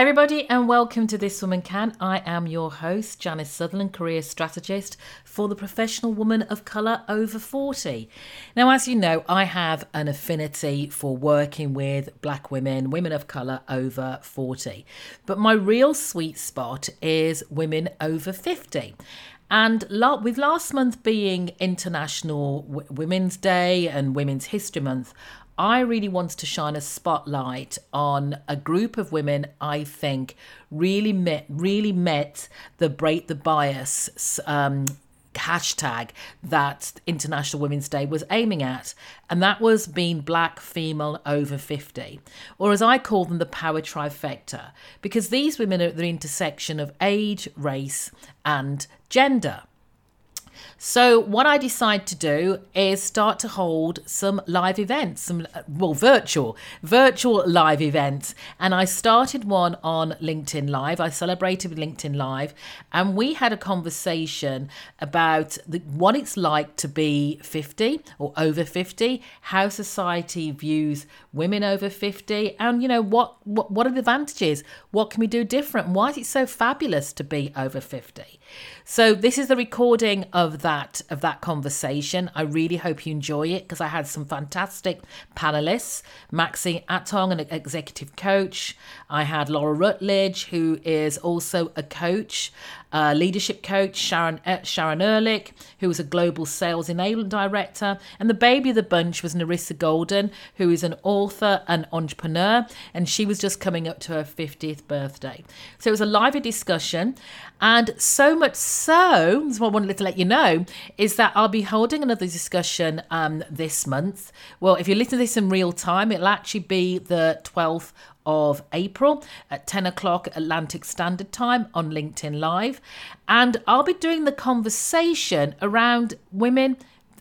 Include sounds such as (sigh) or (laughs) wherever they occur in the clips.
Everybody, and welcome to This Woman Can. I am your host, Janice Sutherland, career strategist for the professional woman of colour over 40. Now, as you know, I have an affinity for working with black women, women of colour over 40. But my real sweet spot is women over 50. And with last month being International Women's Day and Women's History Month, I really wanted to shine a spotlight on a group of women I think really met really met the break the bias um, hashtag that International Women's Day was aiming at, and that was being black female over 50, or as I call them, the power trifecta, because these women are at the intersection of age, race, and gender. So, what I decided to do is start to hold some live events, some, well, virtual, virtual live events. And I started one on LinkedIn Live. I celebrated with LinkedIn Live, and we had a conversation about the, what it's like to be 50 or over 50, how society views women over 50, and, you know, what, what, what are the advantages? What can we do different? Why is it so fabulous to be over 50? So this is the recording of that of that conversation. I really hope you enjoy it because I had some fantastic panelists. Maxine Atong, an executive coach. I had Laura Rutledge, who is also a coach uh, leadership coach Sharon uh, Sharon Ehrlich, who was a global sales enablement director, and the baby of the bunch was Narissa Golden, who is an author and entrepreneur, and she was just coming up to her 50th birthday. So it was a lively discussion, and so much so, what I wanted to let you know is that I'll be holding another discussion um, this month. Well, if you listen to this in real time, it'll actually be the 12th of April at 10 o'clock Atlantic Standard Time on LinkedIn Live. And I'll be doing the conversation around women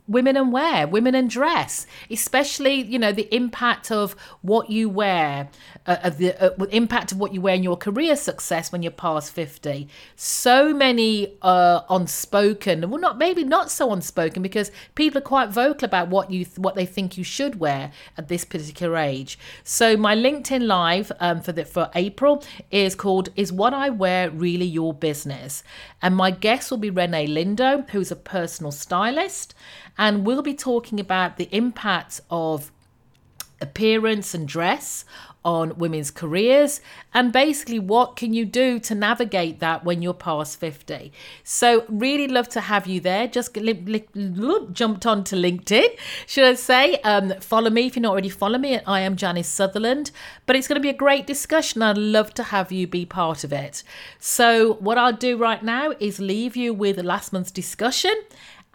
women and wear, women and dress, especially you know the impact of what you wear, uh, of the uh, impact of what you wear in your career success when you're past fifty. So many uh, unspoken, well, not maybe not so unspoken because people are quite vocal about what you what they think you should wear at this particular age. So my LinkedIn live um, for the for April is called "Is What I Wear Really Your Business?" and my guest will be Renee Lindo, who's a personal stylist and we'll be talking about the impact of appearance and dress on women's careers and basically what can you do to navigate that when you're past 50 so really love to have you there. Just li- li- jumped onto linkedin should i say. Um, follow me if you're not already follow me i am janice sutherland. But it's going to be a great discussion. I'd love to have you be part of it. So what i'll do right now is leave you with last month's discussion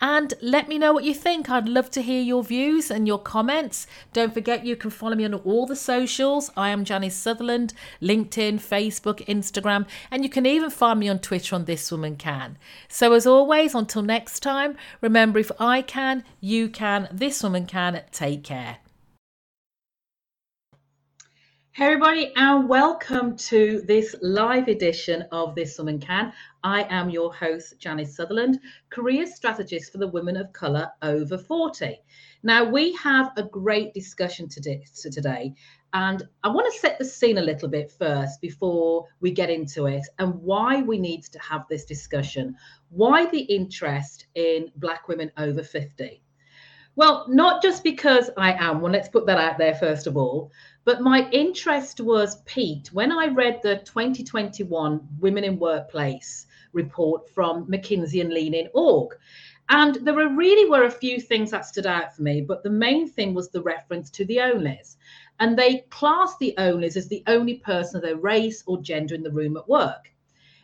and let me know what you think. I'd love to hear your views and your comments. Don't forget you can follow me on all the socials. I am Janice Sutherland, LinkedIn, Facebook, Instagram, and you can even find me on Twitter on This Woman Can. So, as always, until next time, remember if I can, you can, this woman can. Take care. Hey, everybody, and welcome to this live edition of This Woman Can. I am your host, Janice Sutherland, career strategist for the women of colour over 40. Now, we have a great discussion today, today, and I want to set the scene a little bit first before we get into it and why we need to have this discussion. Why the interest in Black women over 50? Well, not just because I am one, let's put that out there first of all, but my interest was piqued when I read the 2021 Women in Workplace report from McKinsey and Lean In Org. And there were really were a few things that stood out for me, but the main thing was the reference to the onlys. And they classed the onlys as the only person of their race or gender in the room at work.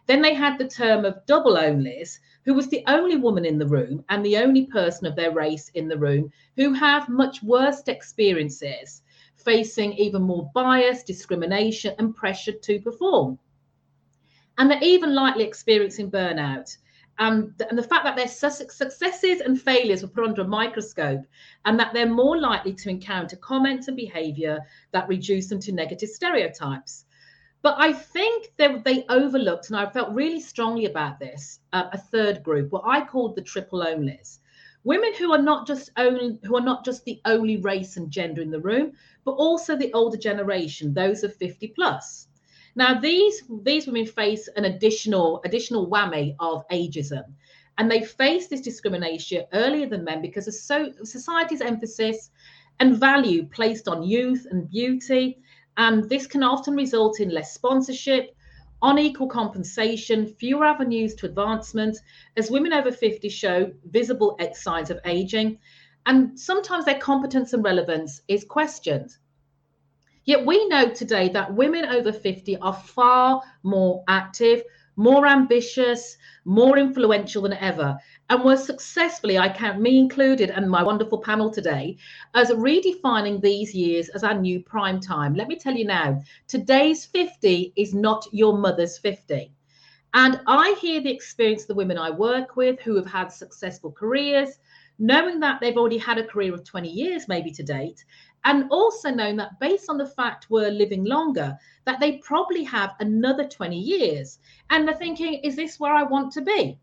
Then they had the term of double onlys, who was the only woman in the room and the only person of their race in the room who have much worse experiences facing even more bias, discrimination, and pressure to perform. And they're even likely experiencing burnout. Um, and, and the fact that their successes and failures were put under a microscope, and that they're more likely to encounter comments and behavior that reduce them to negative stereotypes. But I think they, they overlooked, and I felt really strongly about this, uh, a third group, what I called the triple onlys women who are not just only who are not just the only race and gender in the room but also the older generation those of 50 plus. Now, these these women face an additional additional whammy of ageism, and they face this discrimination earlier than men because of so society's emphasis and value placed on youth and beauty, and this can often result in less sponsorship, unequal compensation, fewer avenues to advancement, as women over 50 show visible signs of aging, and sometimes their competence and relevance is questioned. Yet we know today that women over 50 are far more active, more ambitious, more influential than ever. And we're successfully, I count me included and my wonderful panel today, as redefining these years as our new prime time. Let me tell you now, today's 50 is not your mother's 50. And I hear the experience of the women I work with who have had successful careers, knowing that they've already had a career of 20 years, maybe to date, and also knowing that based on the fact we're living longer, that they probably have another 20 years. And they're thinking, is this where I want to be?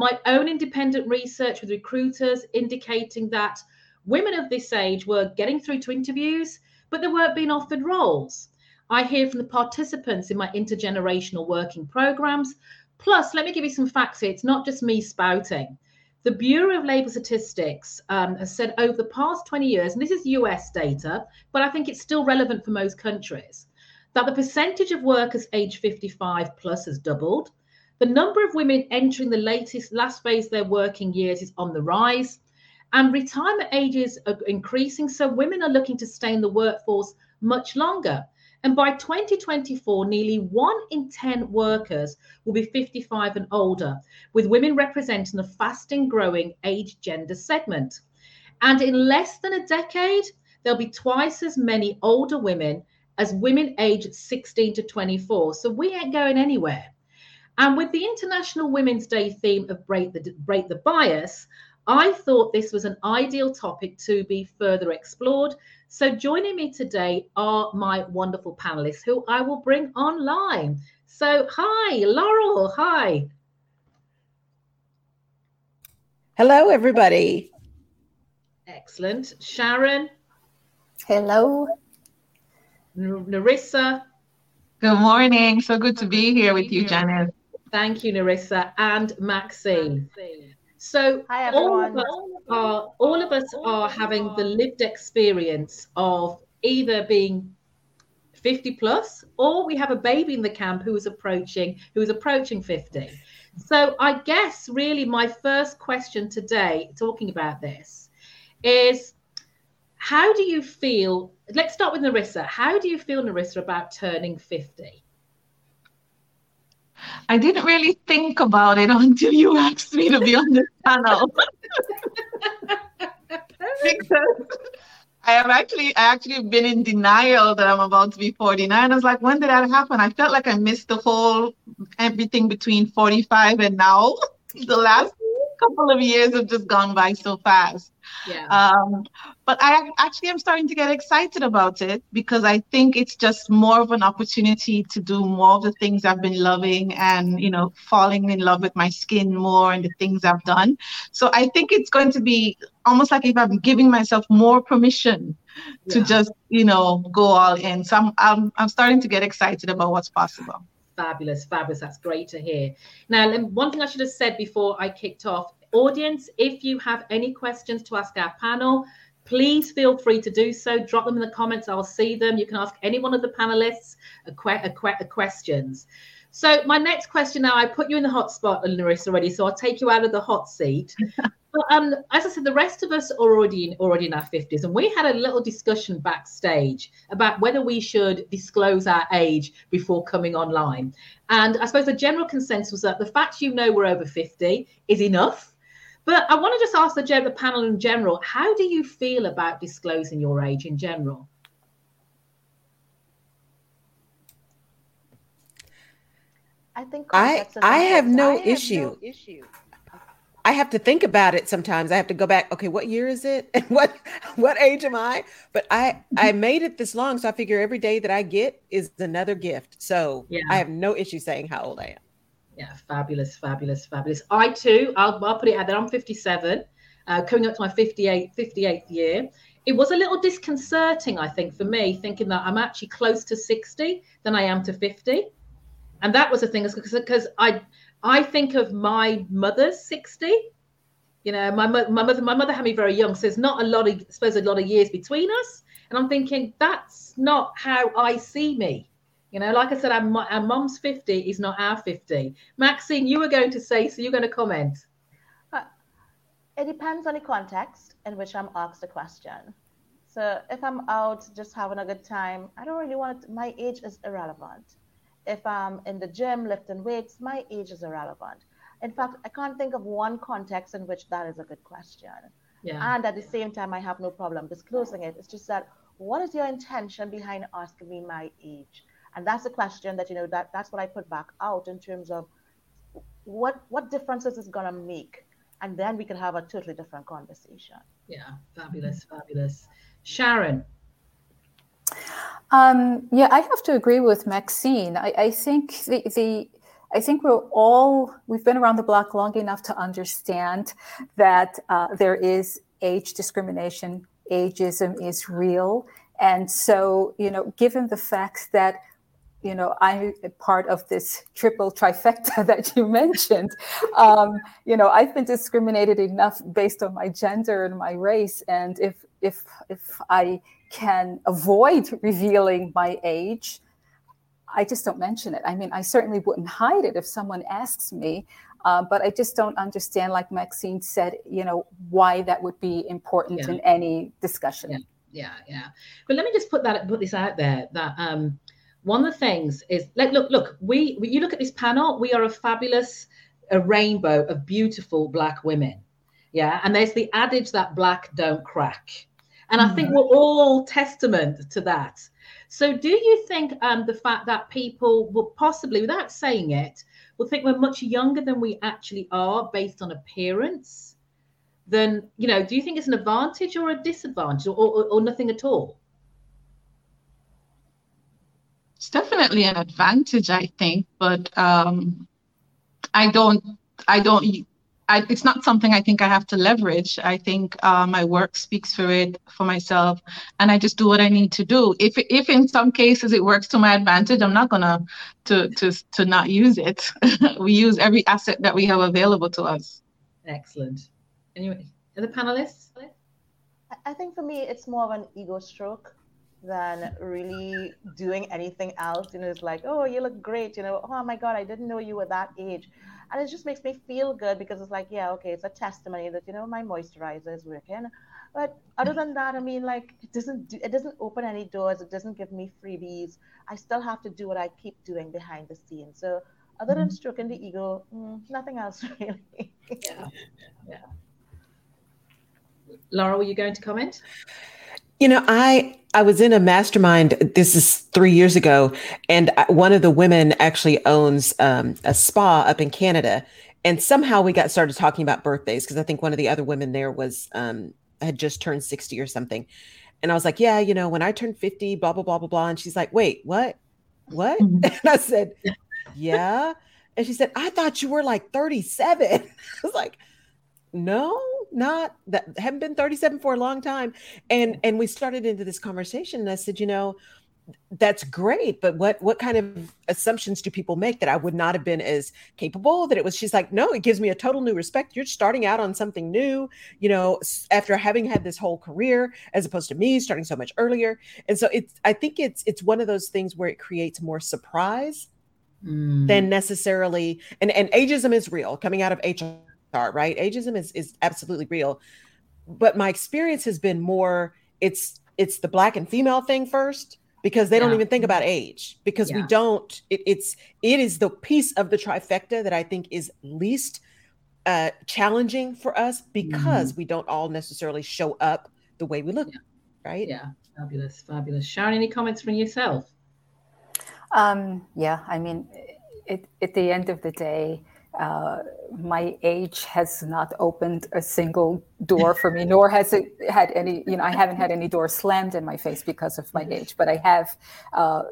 My own independent research with recruiters indicating that women of this age were getting through to interviews, but they weren't being offered roles. I hear from the participants in my intergenerational working programs. Plus, let me give you some facts here. It's not just me spouting. The Bureau of Labor Statistics um, has said over the past 20 years, and this is US data, but I think it's still relevant for most countries, that the percentage of workers aged 55 plus has doubled. The number of women entering the latest last phase of their working years is on the rise, and retirement ages are uh, increasing. So women are looking to stay in the workforce much longer. And by 2024, nearly one in 10 workers will be 55 and older, with women representing the fastest growing age gender segment. And in less than a decade, there'll be twice as many older women as women aged 16 to 24. So we ain't going anywhere. And with the International Women's Day theme of break the break the bias, I thought this was an ideal topic to be further explored. So, joining me today are my wonderful panelists who I will bring online. So, hi, Laurel. Hi. Hello, everybody. Excellent. Sharon. Hello. N- Narissa. Good morning. So good to be here with you, Janet. Thank you, Narissa and Maxine. So Hi, all of, us are, all of us are having the lived experience of either being 50 plus or we have a baby in the camp who is approaching who is approaching 50. So I guess really my first question today talking about this is how do you feel let's start with Narissa. How do you feel Narissa about turning 50? I didn't really think about it (laughs) until you asked me to be on this panel. (laughs) I have actually I actually been in denial that I'm about to be 49. I was like, when did that happen? I felt like I missed the whole everything between 45 and now. (laughs) The last couple of years have just gone by so fast. Yeah. Um, but I actually am starting to get excited about it because I think it's just more of an opportunity to do more of the things I've been loving and, you know, falling in love with my skin more and the things I've done. So I think it's going to be almost like if I'm giving myself more permission to just, you know, go all in. So I'm, I'm, I'm starting to get excited about what's possible. Fabulous, fabulous. That's great to hear. Now, one thing I should have said before I kicked off audience, if you have any questions to ask our panel, please feel free to do so. Drop them in the comments. I'll see them. You can ask any one of the panelists a, que- a, que- a questions. So, my next question now, I put you in the hot spot, Larissa, already, so I'll take you out of the hot seat. (laughs) But um, as I said, the rest of us are already in, already in our fifties, and we had a little discussion backstage about whether we should disclose our age before coming online. And I suppose the general consensus was that the fact you know we're over fifty is enough. But I want to just ask the, gen- the panel in general: How do you feel about disclosing your age in general? I think I I have no I have issue. no issue. I have to think about it sometimes. I have to go back. Okay, what year is it? (laughs) And what what age am I? But I I (laughs) made it this long, so I figure every day that I get is another gift. So Yeah. I have no issue saying how old I am. Yeah, fabulous, fabulous, fabulous. I too, I'll, I'll put it out there. I'm 57, uh, coming up to my 58, 58th year. it was a little disconcerting, I think, for me, thinking that I'm actually close to 60 than I am to 50. And that was the thing, because I I think of my mother's 60. You know, my, my mother my mother had me very young, so there's not a lot of I suppose a lot of years between us. And I'm thinking that's not how I see me. You know, like I said, our, our mom's 50 is not our 50. Maxine, you were going to say, so you're going to comment. Uh, it depends on the context in which I'm asked a question. So if I'm out just having a good time, I don't really want it, my age is irrelevant. If I'm in the gym lifting weights, my age is irrelevant. In fact, I can't think of one context in which that is a good question. Yeah. And at the same time, I have no problem disclosing it. It's just that what is your intention behind asking me my age? And that's a question that, you know, that, that's what I put back out in terms of what what differences is gonna make. And then we can have a totally different conversation. Yeah, fabulous, fabulous. Sharon. Um, yeah, I have to agree with Maxine. I, I think the, the I think we're all we've been around the block long enough to understand that uh, there is age discrimination. Ageism is real, and so you know, given the fact that you know i'm part of this triple trifecta (laughs) that you mentioned um, you know i've been discriminated enough based on my gender and my race. And if if if i can avoid revealing my age i just don't mention it. I mean i certainly wouldn't hide it if someone asks me uh, but i just don't understand like maxine said you know why that would be important yeah. in any discussion. Yeah. Yeah. Yeah. But let me just put that put this out there that um one of the things is like look look we, we you look at this panel we are a fabulous a rainbow of beautiful black women yeah and there's the adage that black don't crack and mm-hmm. i think mm-hmm. we're all testament to that so do you think um, the fact that people will possibly without saying it will think we're much younger than we actually are based on appearance then you know do you think it's an advantage or a disadvantage or, or, or nothing at all it's definitely an advantage, I think, but um, I don't, I don't, I, it's not something I think I have to leverage. I think uh, my work speaks for it for myself, and I just do what I need to do. If if in some cases it works to my advantage, I'm not gonna to to to not use it. (laughs) we use every asset that we have available to us. Excellent. Anyway, the panelists. I think for me, it's more of an ego stroke than really doing anything else. You know, it's like, oh, you look great. You know, oh my God, I didn't know you were that age. And it just makes me feel good because it's like, yeah, okay, it's a testimony that, you know, my moisturizer is working. But other than that, I mean, like, it doesn't do, it doesn't open any doors. It doesn't give me freebies. I still have to do what I keep doing behind the scenes. So other than mm-hmm. stroking the ego, mm, nothing else (laughs) really. yeah. Yeah. Laura, were you going to comment? You know, I I was in a mastermind. This is three years ago, and one of the women actually owns um, a spa up in Canada. And somehow we got started talking about birthdays because I think one of the other women there was um, had just turned sixty or something. And I was like, "Yeah, you know, when I turned fifty, blah blah blah blah blah." And she's like, "Wait, what? What?" Mm-hmm. (laughs) And I said, "Yeah." And she said, "I thought you were like 37." (laughs) I was like, "No." not that haven't been 37 for a long time. And and we started into this conversation and i said you know that's great but what what kind of assumptions do people make that i would not have been as capable? That it was she's like no it gives me a total new respect. You're starting out on something new you know after having had this whole career as opposed to me starting so much earlier. And so it's i think it's it's one of those things where it creates more surprise mm. than necessarily and and ageism is real. Coming out of hr are, right? Ageism is is absolutely real. But my experience has been more it's it's the black and female thing first because they yeah. don't even think about age because yeah. we don't it, it's it is the piece of the trifecta that I think is least uh challenging for us because mm-hmm. we don't all necessarily show up the way we look, yeah. right? Yeah, fabulous, fabulous. Sharon, any comments from yourself? Um, yeah, I mean, it, at the end of the day, uh, my age has not opened a single door for me, nor has it had any, you know, I haven't had any doors slammed in my face because of my age, but I have uh,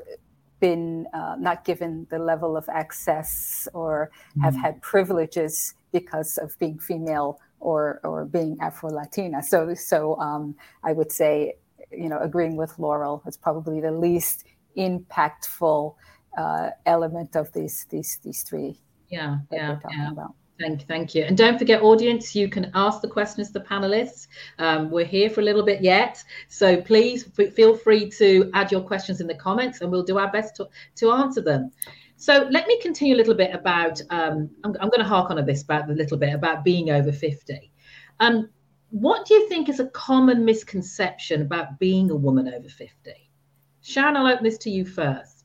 been uh, not given the level of access or have mm-hmm. had privileges because of being female or or being Afro Latina. So so um, I would say, you know, agreeing with Laurel, is probably the least impactful uh, element of these these these three. Yeah, yeah, yeah. About. Thank you, thank you. And don't forget, audience, you can ask the questions to the panelists. Um, we're here for a little bit yet. So please f- feel free to add your questions in the comments and we'll do our best to, to answer them. So let me continue a little bit about, um, I'm, I'm, going to hark on a this about a little bit about being over 50. Um, what do you think is a common misconception about being a woman over 50? Sharon, I'll open this to you first.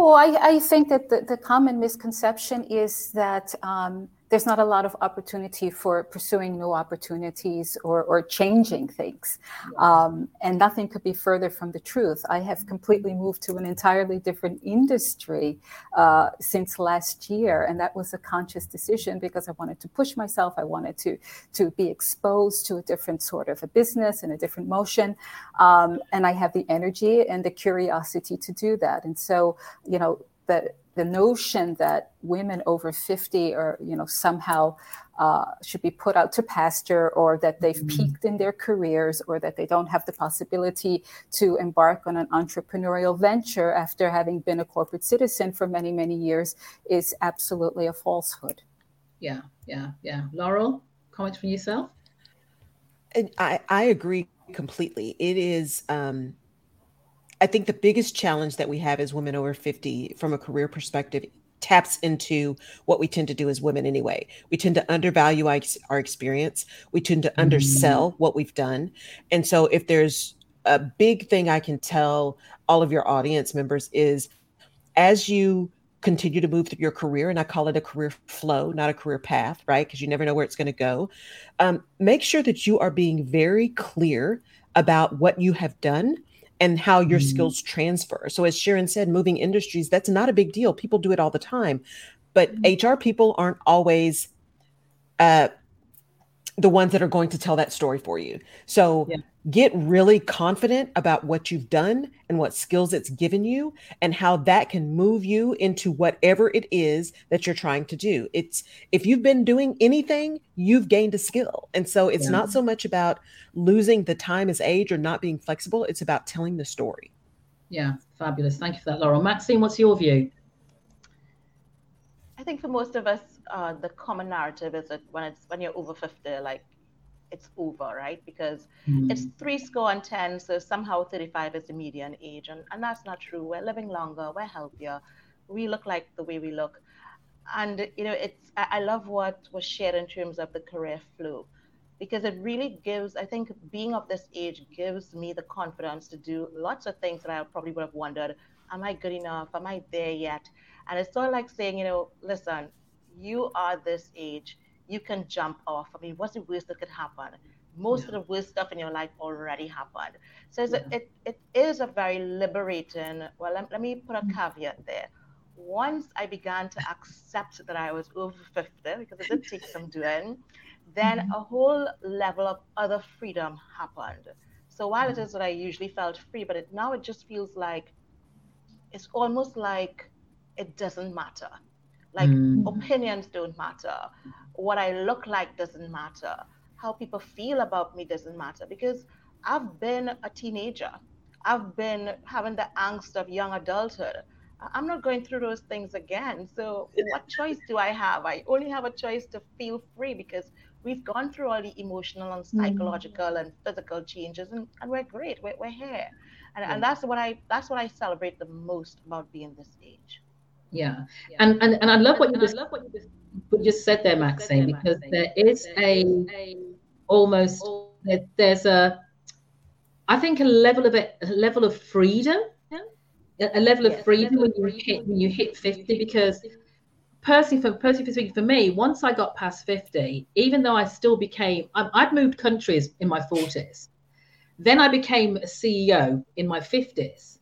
Oh, I, I think that the, the common misconception is that um, there's not a lot of opportunity for pursuing new opportunities or, or changing things. Um, and nothing could be further from the truth. I have completely moved to an entirely different industry uh, since last year. And that was a conscious decision because I wanted to push myself. I wanted to, to be exposed to a different sort of a business and a different motion. Um, and I have the energy and the curiosity to do that. And so, you know, that the notion that women over 50 are, you know, somehow uh, should be put out to pasture or that they've mm-hmm. peaked in their careers or that they don't have the possibility to embark on an entrepreneurial venture after having been a corporate citizen for many, many years is absolutely a falsehood. Yeah, yeah, yeah. Laurel, comments from yourself? I, I agree completely. It is um, I think the biggest challenge that we have as women over 50 from a career perspective taps into what we tend to do as women anyway. We tend to undervalue our, experience. We tend to undersell mm-hmm. what we've done. And so if there's a big thing I can tell all of your audience members is as you continue to move through your career, and I call it a career flow, not a career path, right? Because you never know where it's going to go. Um, make sure that you are being very clear about what you have done and how your mm-hmm. skills transfer. So, as Sharon said, moving industries, that's not a big deal. People do it all the time. But mm-hmm. HR people aren't always uh, the ones that are going to tell that story for you. So, yeah. get really confident about what you've done and what skills it's given you and how that can move you into whatever it is that you're trying to do. It's if you've been doing anything you've gained a skill. And so it's yeah. not so much about losing the time as age or not being flexible. It's about telling the story. Yeah fabulous. Thank you for that laurel. Maxine what's your view? I think for most of us uh, the common narrative is that when it's when you're over 50 like it's over, right? Because mm. it's three score and 10, so somehow 35 is the median age. And, and that's not true. We're living longer, we're healthier, we look like the way we look. And, you know, it's, I, I love what was shared in terms of the career flow because it really gives, I think being of this age gives me the confidence to do lots of things that I probably would have wondered, am I good enough? Am I there yet? And it's sort of like saying, you know, listen, you are this age you can jump off. I mean, what's the worst that could happen? Most yeah. of the worst stuff in your life already happened. So yeah. it, it is a very liberating, well, let, let me put a mm-hmm. caveat there. Once I began to accept that I was over 50, because it did take some (laughs) doing, then mm-hmm. a whole level of other freedom happened. So while it is that I usually felt free, but it, now it just feels like it's almost like it doesn't matter. Like mm. opinions don't matter what I look like doesn't matter. How people feel about me doesn't matter because I've been a teenager. I've been having the angst of young adulthood. I'm not going through those things again. So, (laughs) what choice do I have? I only have a choice to feel free because we've gone through all the emotional and mm. psychological mm. and physical changes, and, and we're great. We're, we're here, and, and that's what I that's what I celebrate the most about being this age. Yeah, yeah. and and and I love what you just love what you just you just said there, Maxine, because there is a almost there's a I think a level of it, a level of freedom, a level of freedom when you hit when you hit fifty. Because personally, for personally speaking, for me, once I got past fifty, even though I still became, I, I'd moved countries in my forties, then I became a CEO in my fifties,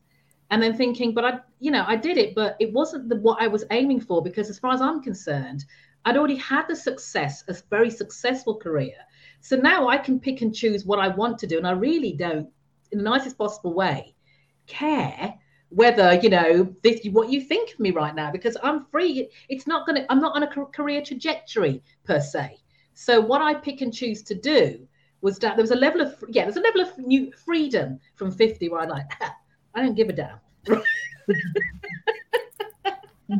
and then thinking, but I, you know, I did it, but it wasn't the, what I was aiming for because, as far as I'm concerned, I'd already had the success, a very successful career. So now I can pick and choose what I want to do. And I really don't, in the nicest possible way, care whether, you know, this what you think of me right now, because I'm free. It's not gonna, I'm not on a career trajectory per se. So what I pick and choose to do was that there was a level of yeah, there's a level of new freedom from 50 where I'm like, (laughs) I don't give a damn. (laughs)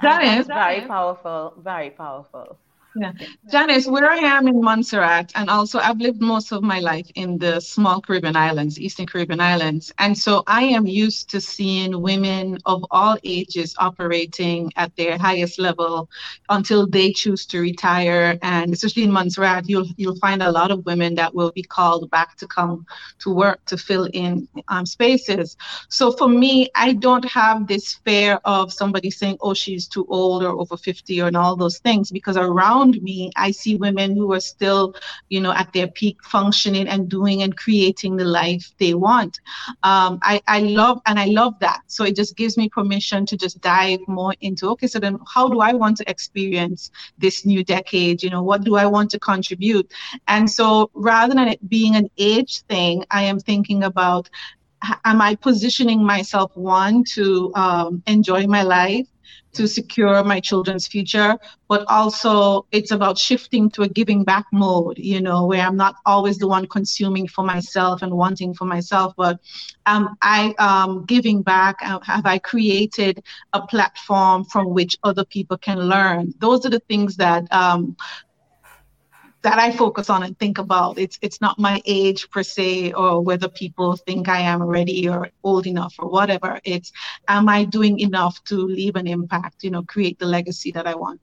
that is very powerful, very powerful. Yeah. Janice, where I am in Montserrat, and also I've lived most of my life in the small Caribbean islands, Eastern Caribbean islands. And so I am used to seeing women of all ages operating at their highest level until they choose to retire. And especially in Montserrat, you'll you'll find a lot of women that will be called back to come to work to fill in um, spaces. So for me, I don't have this fear of somebody saying, oh, she's too old or over 50 or and all those things because around around me, I see women who are still, you know, at their peak functioning and doing and creating the life they want. Um, I, I love and I love that. So it just gives me permission to just dive more into okay, so then how do I want to experience this new decade? You know, what do I want to contribute? And so rather than it being an age thing, I am thinking about am I positioning myself one to um, enjoy my life to secure my children's future, but also it's about shifting to a giving back mode, you know, where I'm not always the one consuming for myself and wanting for myself, but um, I um, giving back. Uh, have I created a platform from which other people can learn? Those are the things that um, that I focus on and think about. It's it's not my age per se or whether people think I am ready or old enough or whatever. It's am I doing enough to leave an impact, you know, create the legacy that I want.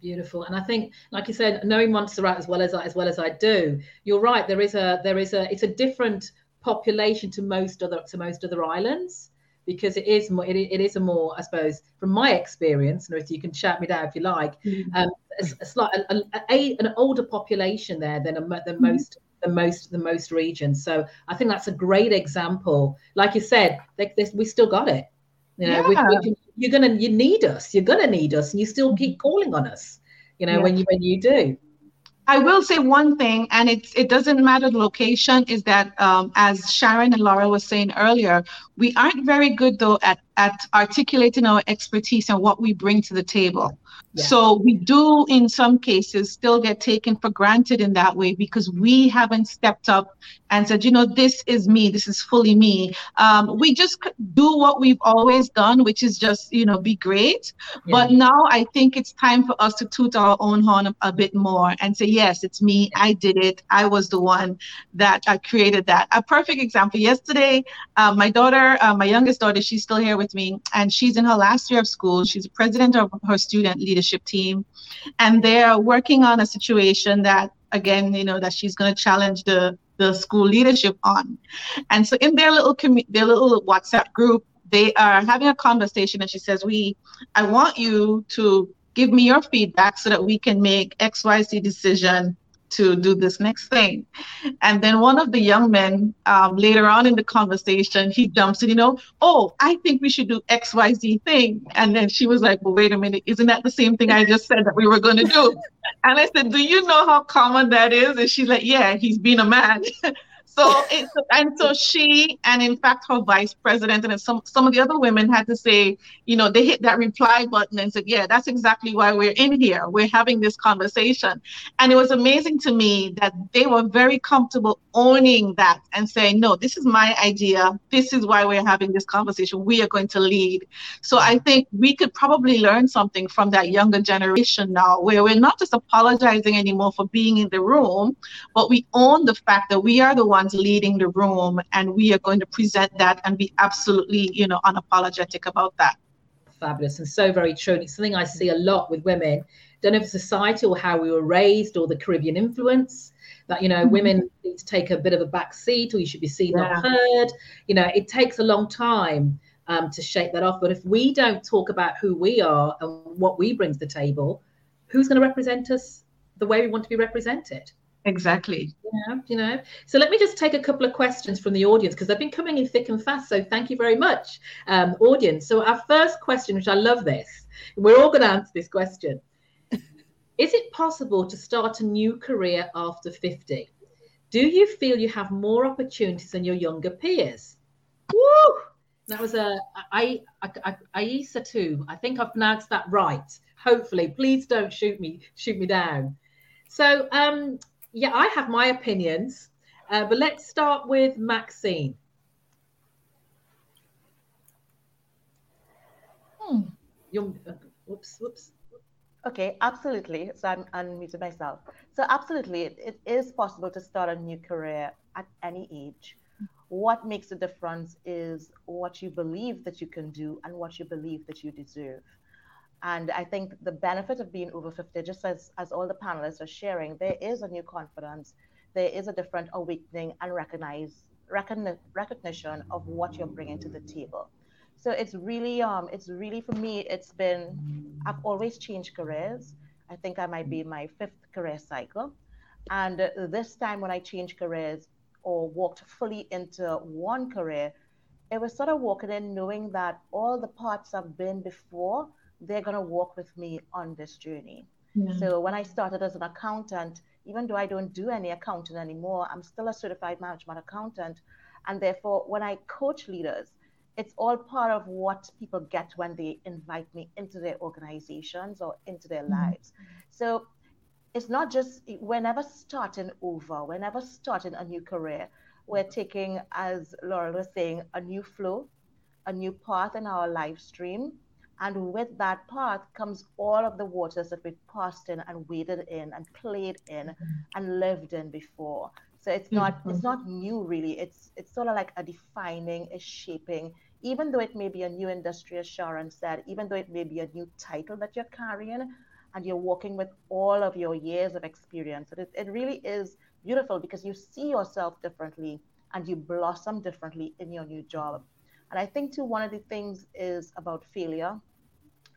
Beautiful. And I think, like you said, knowing Montserrat as well as I, as well as I do, you're right. There is a there is a it's a different population to most other to most other islands because it is more it, it is a more I suppose from my experience, and you can shout me down if you like, mm-hmm. um, it's, like a, a, a, an older population there than a, than mm-hmm. most the most the most regions. So I think that's a great example. Like you said, they, they, we still got it. You know, yeah. we, we you're gonna you need us. You're gonna need us, and you still keep calling on us. You know, yeah. when you when you do. I will say one thing, and it's it doesn't matter the location. Is that um, as Sharon and Laura was saying earlier, we aren't very good though at at articulating our expertise and what we bring to the table. So we do, in some cases, still get taken for granted in that way because we haven't stepped up and said, you know, this is me, this is fully me. Um, we just do what we've always done, which is just, you know, be great. Yeah. But now I think it's time for us to toot our own horn a, a, bit more and say, yes, it's me. I did it. I was the one that I created that. A perfect example. Yesterday, uh, my daughter, uh, my youngest daughter, she's still here with me, and she's in her last year of school. She's a president of her student leadership leadership team, and they're working on a situation that again, you know, that she's going to challenge the the school leadership on. And so in their little commu- their little WhatsApp group, they are having a conversation, and she says, "We, I want you to." Give me your feedback so that we can make XYZ decision to do this next thing. And then one of the young men um, later on in the conversation, he jumps in, you know, oh, I think we should do XYZ thing. And then she was like, well, wait a minute, isn't that the same thing I just said that we were going to do? And I said, do you know how common that is? And she's like, yeah, he's been a man. (laughs) So it's and so she and in fact her vice president and some some of the other women had to say, you know, they hit that reply button and said, yeah, that's exactly why we're in here. We're having this conversation, and it was amazing to me that they were very comfortable owning that and saying, no, this is my idea. This is why we're having this conversation. We are going to lead. So I think we could probably learn something from that younger generation now, where we're not just apologizing anymore for being in the room, but we own the fact that we are the ones ones leading the room, and we are going to present that and be absolutely, you know, unapologetic about that. Fabulous and so very true. And it's something I see a lot with women. Don't know if society or how we were raised or the Caribbean influence that you know mm-hmm. women need to take a bit of a back seat or you should be seen yeah. not heard. You know, it takes a long time um, to shake that off. But if we don't talk about who we are and what we bring to the table, who's going to represent us the way we want to be represented? Exactly. Yeah, you know. So let me just take a couple of questions from the audience because they've been coming in thick and fast. So thank you very much, um, audience. So our first question, which I love this, we're all going to answer this question. (laughs) Is it possible to start a new career after 50? Do you feel you have more opportunities than your younger peers? Woo! That was a I, I, I, Aisa too. I think I've pronounced that right. Hopefully, please don't shoot me shoot me down. So, um, Yeah, I have my opinions, uh, but let's start with Maxine. Hmm. You're, uh, whoops, whoops. Okay, absolutely. So I'm unmuted myself. So absolutely, it, it is possible to start a new career at any age. What makes the difference is what you believe that you can do and what you believe that you deserve. And I think the benefit of being over 50, just as, as all the panelists are sharing, there is a new confidence, there is a different awakening and recognize, recogni- recognition of what you're bringing to the table. So it's really, um, it's really for me, it's been, I've always changed careers. I think I might be my fifth career cycle. And this time when I changed careers or walked fully into one career, it was sort of walking in knowing that all the parts I've been before they're going to walk with me on this journey. Yeah. So when I started as an accountant, even though I don't do any accounting anymore, I'm still a certified management accountant. And therefore, when I coach leaders, it's all part of what people get when they invite me into their organizations or into their mm-hmm. lives. So it's not just whenever starting over, we're never starting a new career, we're taking, as Laurel was saying, a new flow, a new path in our live stream and with that path comes all of the waters that we've passed in and waded in and played in mm-hmm. and lived in before. So it's not mm-hmm. it's not new really. It's it's sort of like a defining, a shaping, even though it may be a new industry, as Sharon said, even though it may be a new title that you're carrying and you're working with all of your years of experience. It, it really is beautiful because you see yourself differently and you blossom differently in your new job. And I think too, one of the things is about failure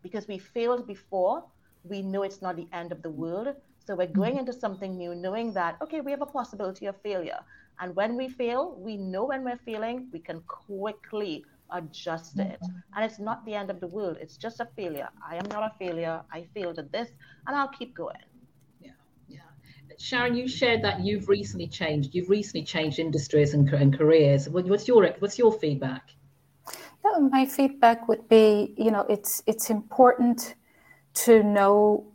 because we failed before, we know it's not the end of the world. So we're mm-hmm. going into something new, knowing that, okay, we have a possibility of failure. And when we fail, we know when we're failing, we can quickly adjust it. Mm-hmm. And it's not the end of the world, it's just a failure. I am not a failure. I failed at this, and I'll keep going. Yeah, yeah. Sharon, you shared that you've recently changed. You've recently changed industries and, and careers. What's your what's your feedback? My feedback would be, you know, it's it's important to know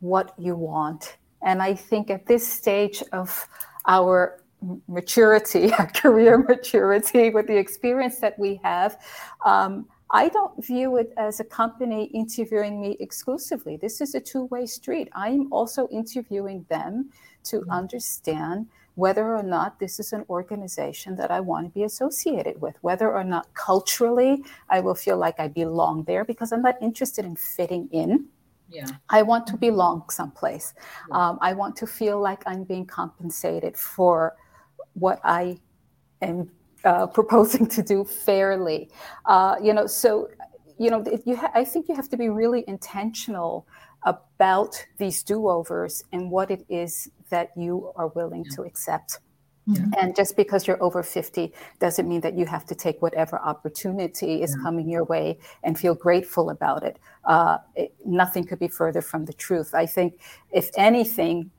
what you want. And I think at this stage of our maturity, (laughs) our career maturity, with the experience that we have, um, I don't view it as a company interviewing me exclusively. This is a two way street. I'm also interviewing them to mm-hmm. understand whether or not this is an organization that I want to be associated with, whether or not culturally I will feel like I belong there because I'm not interested in fitting in. Yeah. I want to belong someplace. Yeah. Um, I want to feel like I'm being compensated for what I am uh, proposing to do fairly. Uh, you know, so you know, you ha- I think you have to be really intentional about these do-overs and what it is that you are willing to accept. Yeah. And just because you're over 50 doesn't mean that you have to take whatever opportunity is yeah. coming your way and feel grateful about it. Uh, it. Nothing could be further from the truth. I think, if anything,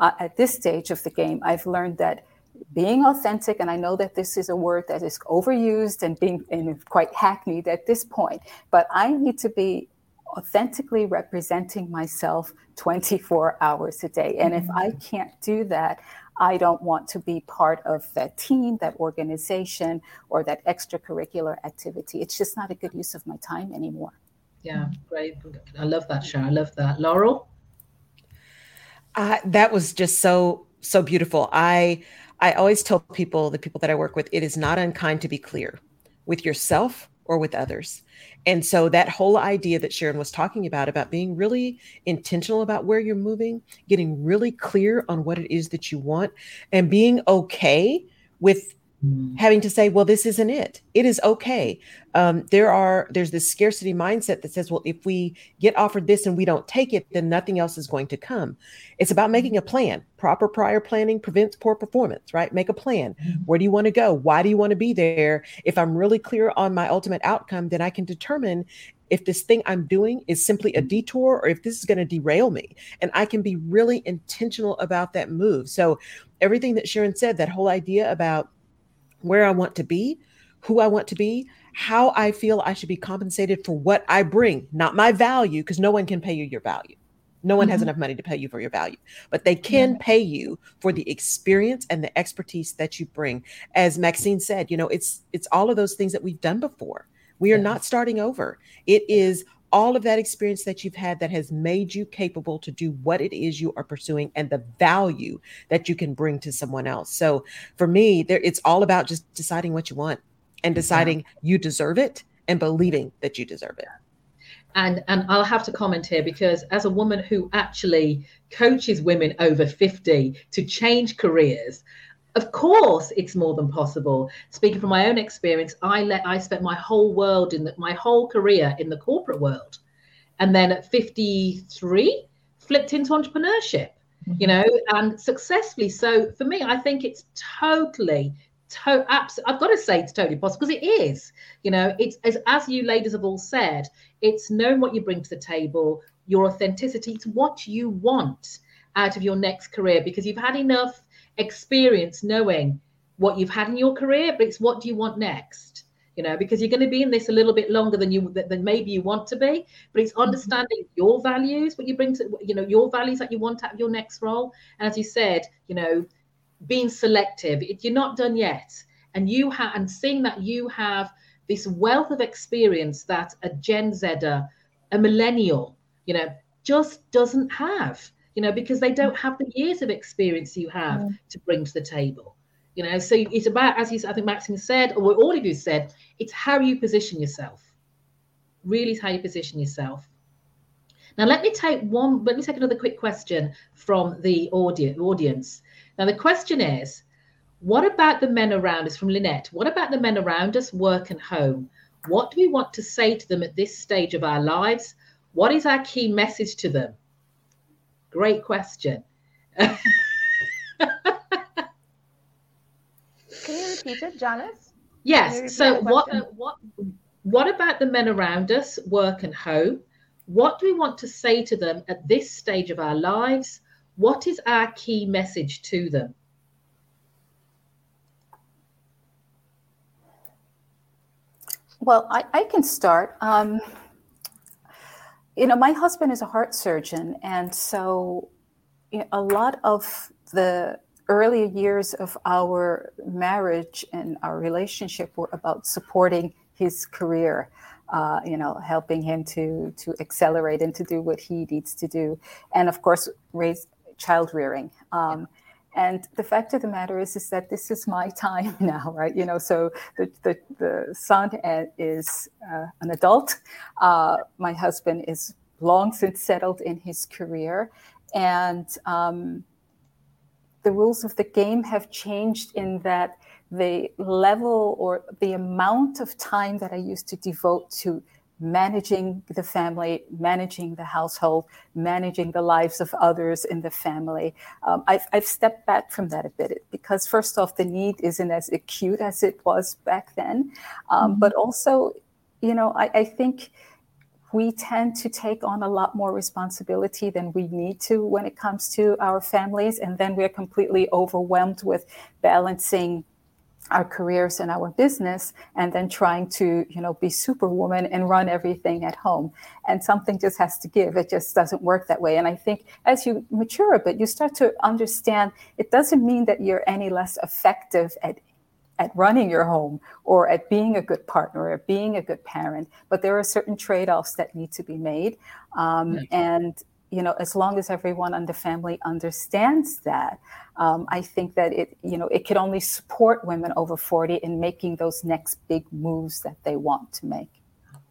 uh, at this stage of the game, I've learned that being authentic, and I know that this is a word that is overused and being and quite hackneyed at this point, but I need to be authentically representing myself 24 hours a day. And if I mm-hmm. can't do that, I don't want to be part of that team, that organization, or that extracurricular activity. It's just not a good use of my time anymore. Yeah, great. I love that, Sharon. I love that. Laurel? Uh, that was just so, so beautiful. I, I always tell people, the people that I work with, it is not unkind to be clear with yourself or with others. And so that whole idea that Sharon was talking about, about being really intentional about where you're moving, getting really clear on what it is that you want, and being okay with Mm. having to say well this isn't it it is okay um, there are there's this scarcity mindset that says well if we get offered this and we don't take it then nothing else is going to come it's about making a plan proper prior planning prevents poor performance right make a plan mm-hmm. where do you want to go why do you want to be there if i'm really clear on my ultimate outcome then i can determine if this thing I'm doing is simply a detour or if this is going to derail me. And I can be really intentional about that move. So, everything that Sharon said, that whole idea about where I want to be, who I want to be, how I feel I should be compensated for what I bring, not my value, because no one can pay you your value. No one mm-hmm. has enough money to pay you for your value, but they can mm-hmm. pay you for the experience and the expertise that you bring. As Maxine said, you know, it's it's all of those things that we've done before. We are not starting over. It is all of that experience that you've had that has made you capable to do what it is you are pursuing and the value that you can bring to someone else. So for me, there it's all about just deciding what you want and deciding you deserve it and believing that you deserve it. And and I'll have to comment here because as a woman who actually coaches women over 50 to change careers of course it's more than possible speaking from my own experience i let i spent my whole world in the, my whole career in the corporate world and then at 53 flipped into entrepreneurship mm-hmm. you know and successfully so for me i think it's totally to- abs- I've got to say it's totally possible because it is. You know, it's as, as you ladies have all said, it's knowing what you bring to the table, your authenticity. It's what you want out of your next career because you've had enough experience knowing what you've had in your career, but it's what do you want next? You know, because you're going to be in this a little bit longer than you than maybe you want to be. But it's mm-hmm. understanding mm-hmm. your values, what you bring to you know your values that you want out of your next role. And as you said, you know, being selective. If you're not done yet, and you have and seeing that you have this wealth of experience that a Gen Zer, a millennial, you know, just doesn't have. You know, because they don't have the years of experience you have mm. to bring to the table. You know, so it's about, as you, I think Maxine said, or what all of you said, it's how you position yourself. Really, is how you position yourself. Now, let me take one. Let me take another quick question from the audience. Now, the question is what about the men around us from Lynette? What about the men around us, work and home? What do we want to say to them at this stage of our lives? What is our key message to them? Great question. Can you repeat it, Janice? Yes. So what uh, what what about the men around us, work and home? What do we want to say to them at this stage of our lives? What is our key message to them? Well, I, I can start. Um, you know, my husband is a heart surgeon, and so you know, a lot of the early years of our marriage and our relationship were about supporting his career uh, you know, helping him to to accelerate and to do what he needs to do, and of course, raise child rearing. Um, and the fact of the matter is, is that this is my time (laughs) now, right? You know, so the the, the son is uh, an adult. Uh, my husband is long since settled in his career, and um, the rules of the game have changed in that the level or the amount of time that I used to devote to managing the family, managing the household, managing the lives of others in the family. Um, I've, I've, stepped back from that a bit because, first off, the need isn't as acute as it was back then. Um, mm-hmm. But also, you know, I, I, think we tend to take on a lot more responsibility than we need to when it comes to our families. And then we're completely overwhelmed with balancing our careers and our business and then trying to you know be superwoman and run everything at home. And something just has to give. It just doesn't work that way. And i think as you mature a bit you start to understand it doesn't mean that you're any less effective at at running your home or at being a good partner or being a good parent but there are certain trade-offs that need to be made. Um, and you know, as long as everyone in the family understands that, um, I think that it, you know, it could only support women over 40 in making those next big moves that they want to make.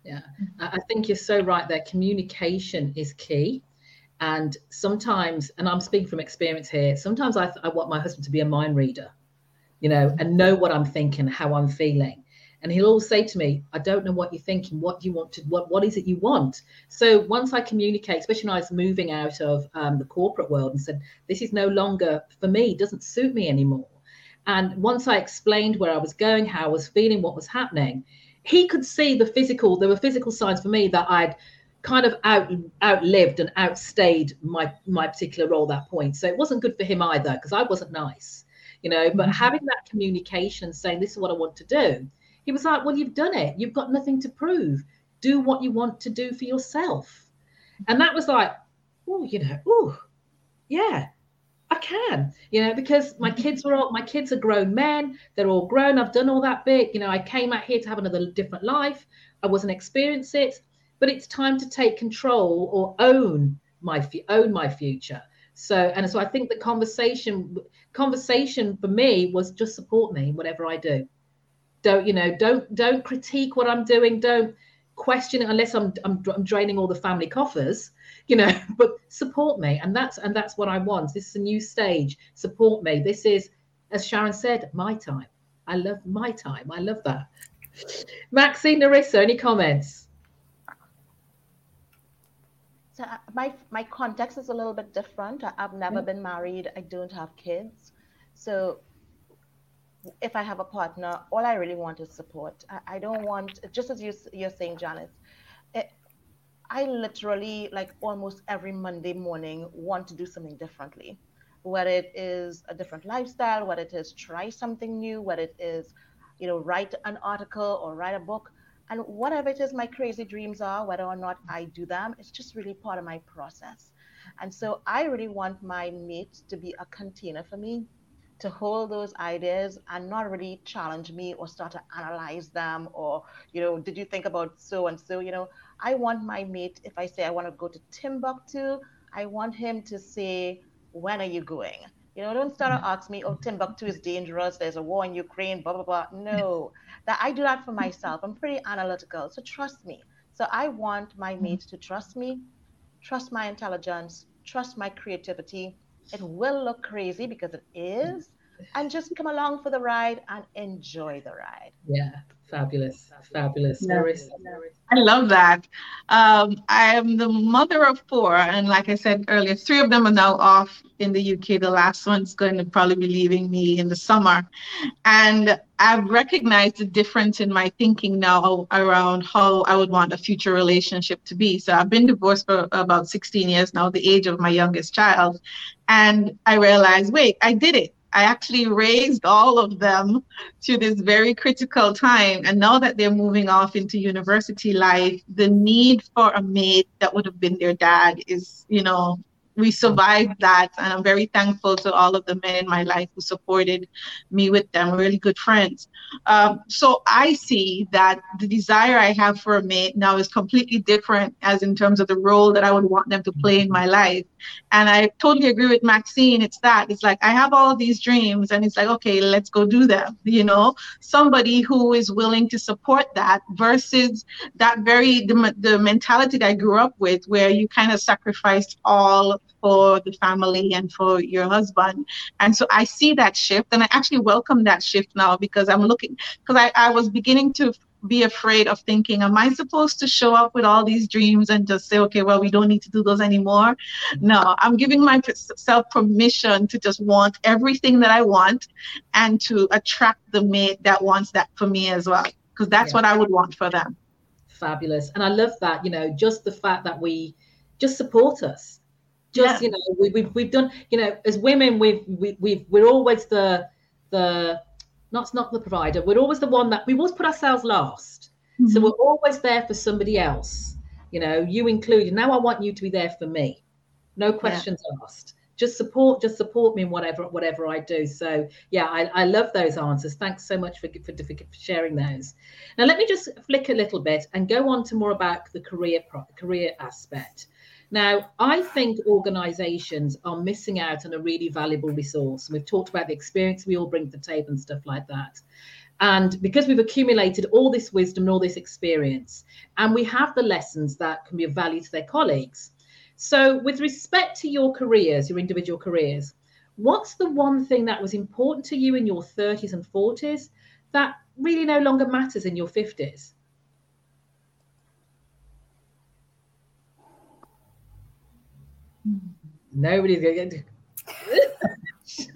Yeah, I think you're so right there. Communication is key. And sometimes, and I'm speaking from experience here, sometimes I, I want my husband to be a mind reader, you know, and know what I'm thinking, how I'm feeling and he'll always say to me i don't know what you're thinking what do you want to what what is it you want? So once i communicate especially when i was moving out of um, the corporate world and said this is no longer for me doesn't suit me anymore. And once i explained where i was going how i was feeling what was happening he could see the physical there were physical signs for me that i'd kind of out outlived and outstayed my my particular role at that point. So it wasn't good for him either because i wasn't nice you know? But mm-hmm. having that communication saying this is what i want to do he was like, Well, you've done it. You've got nothing to prove. Do what you want to do for yourself. And that was like, oh, you know, oh, yeah, I can, you know, because my mm-hmm. kids were all my kids are grown men. They're all grown. I've done all that bit. You know, I came out here to have another different life. I wasn't experience it, but it's time to take control or own my own my future. So and so I think the conversation conversation for me was just support me whatever I do. Don't you know? Don't don't critique what I'm doing. Don't question it unless I'm, I'm I'm draining all the family coffers you know (laughs) but support me. And that's and that's what i want. This is a new stage. Support me. This is as sharon said my time. I love my time. I love that. Maxine narissa any comments? So uh, my my context is a little bit different. I've never been married. I don't have kids. So if I have a partner, all I really want is support. I, I don't want, just as you, you're saying, Janice, eh, I literally, like almost every Monday morning, want to do something differently. Whether it is a different lifestyle, whether it is try something new, whether it is, you know, write an article or write a book, and whatever it is my crazy dreams are, whether or not I do them, it's just really part of my process. And so I really want my mate to be a container for me to hold those ideas and not really challenge me or start to analyze them or you know did you think about so and so you know I want my mate, if I say I want to go to Timbuktu, I want him to say, when are you going? You know, don't start to mm-hmm. ask me, oh, Timbuktu is dangerous. There's a war in Ukraine, blah, blah, blah. No, (laughs) that I do that for myself. I'm pretty analytical. So trust me. So I want my mm-hmm. mate to trust me, trust my intelligence, trust my creativity. It will look crazy because it is. And just come along for the ride and enjoy the ride. Yeah. Fabulous, fabulous. Yeah. I love that. Um, I am the mother of four, and like I said earlier, three of them are now off in the UK. The last one's going to probably be leaving me in the summer, and I've recognized the difference in my thinking now around how I would want a future relationship to be. So I've been divorced for about 16 years now, the age of my youngest child, and I realized, wait, I did it. I actually raised all of them to this very critical time. And now that they're moving off into university life, the need for a mate that would have been their dad is, you know, we survived that and i'm very thankful to all of the men in my life who supported me with them. Really good friends. Um, so i see that the desire i have for a mate now is completely different as in terms of the role that i would want them to play in my life. And i totally agree with maxine. It's that it's like i have all these dreams and it's like okay let's go do them you know? Somebody who is willing to support that versus that very the, the mentality that i grew up with where you kind of sacrificed all for the family and for your husband. And so I see that shift and I actually welcome that shift now because I'm looking, because I, I was beginning to be afraid of thinking, am I supposed to show up with all these dreams and just say, okay, well, we don't need to do those anymore? No, I'm giving myself permission to just want everything that I want and to attract the mate that wants that for me as well, because that's yeah. what I would want for them. Fabulous. And I love that, you know, just the fact that we just support us just yeah. you know we, we've we've done you know as women we've we, we've we're always the the not not the provider we're always the one that we always put ourselves last. Mm-hmm. so we're always there for somebody else you know you included. Now i want you to be there for me. No questions yeah. asked. Just support just support me in whatever whatever i do. So yeah i, I love those answers. Thanks so much for, for, for sharing those. Now let me just flick a little bit and go on to more about the career career aspect now, I think organizations are missing out on a really valuable resource. We've talked about the experience we all bring to the table and stuff like that. And because we've accumulated all this wisdom and all this experience, and we have the lessons that can be of value to their colleagues. So, with respect to your careers, your individual careers, what's the one thing that was important to you in your 30s and 40s that really no longer matters in your 50s? Nobody's gonna get. (laughs)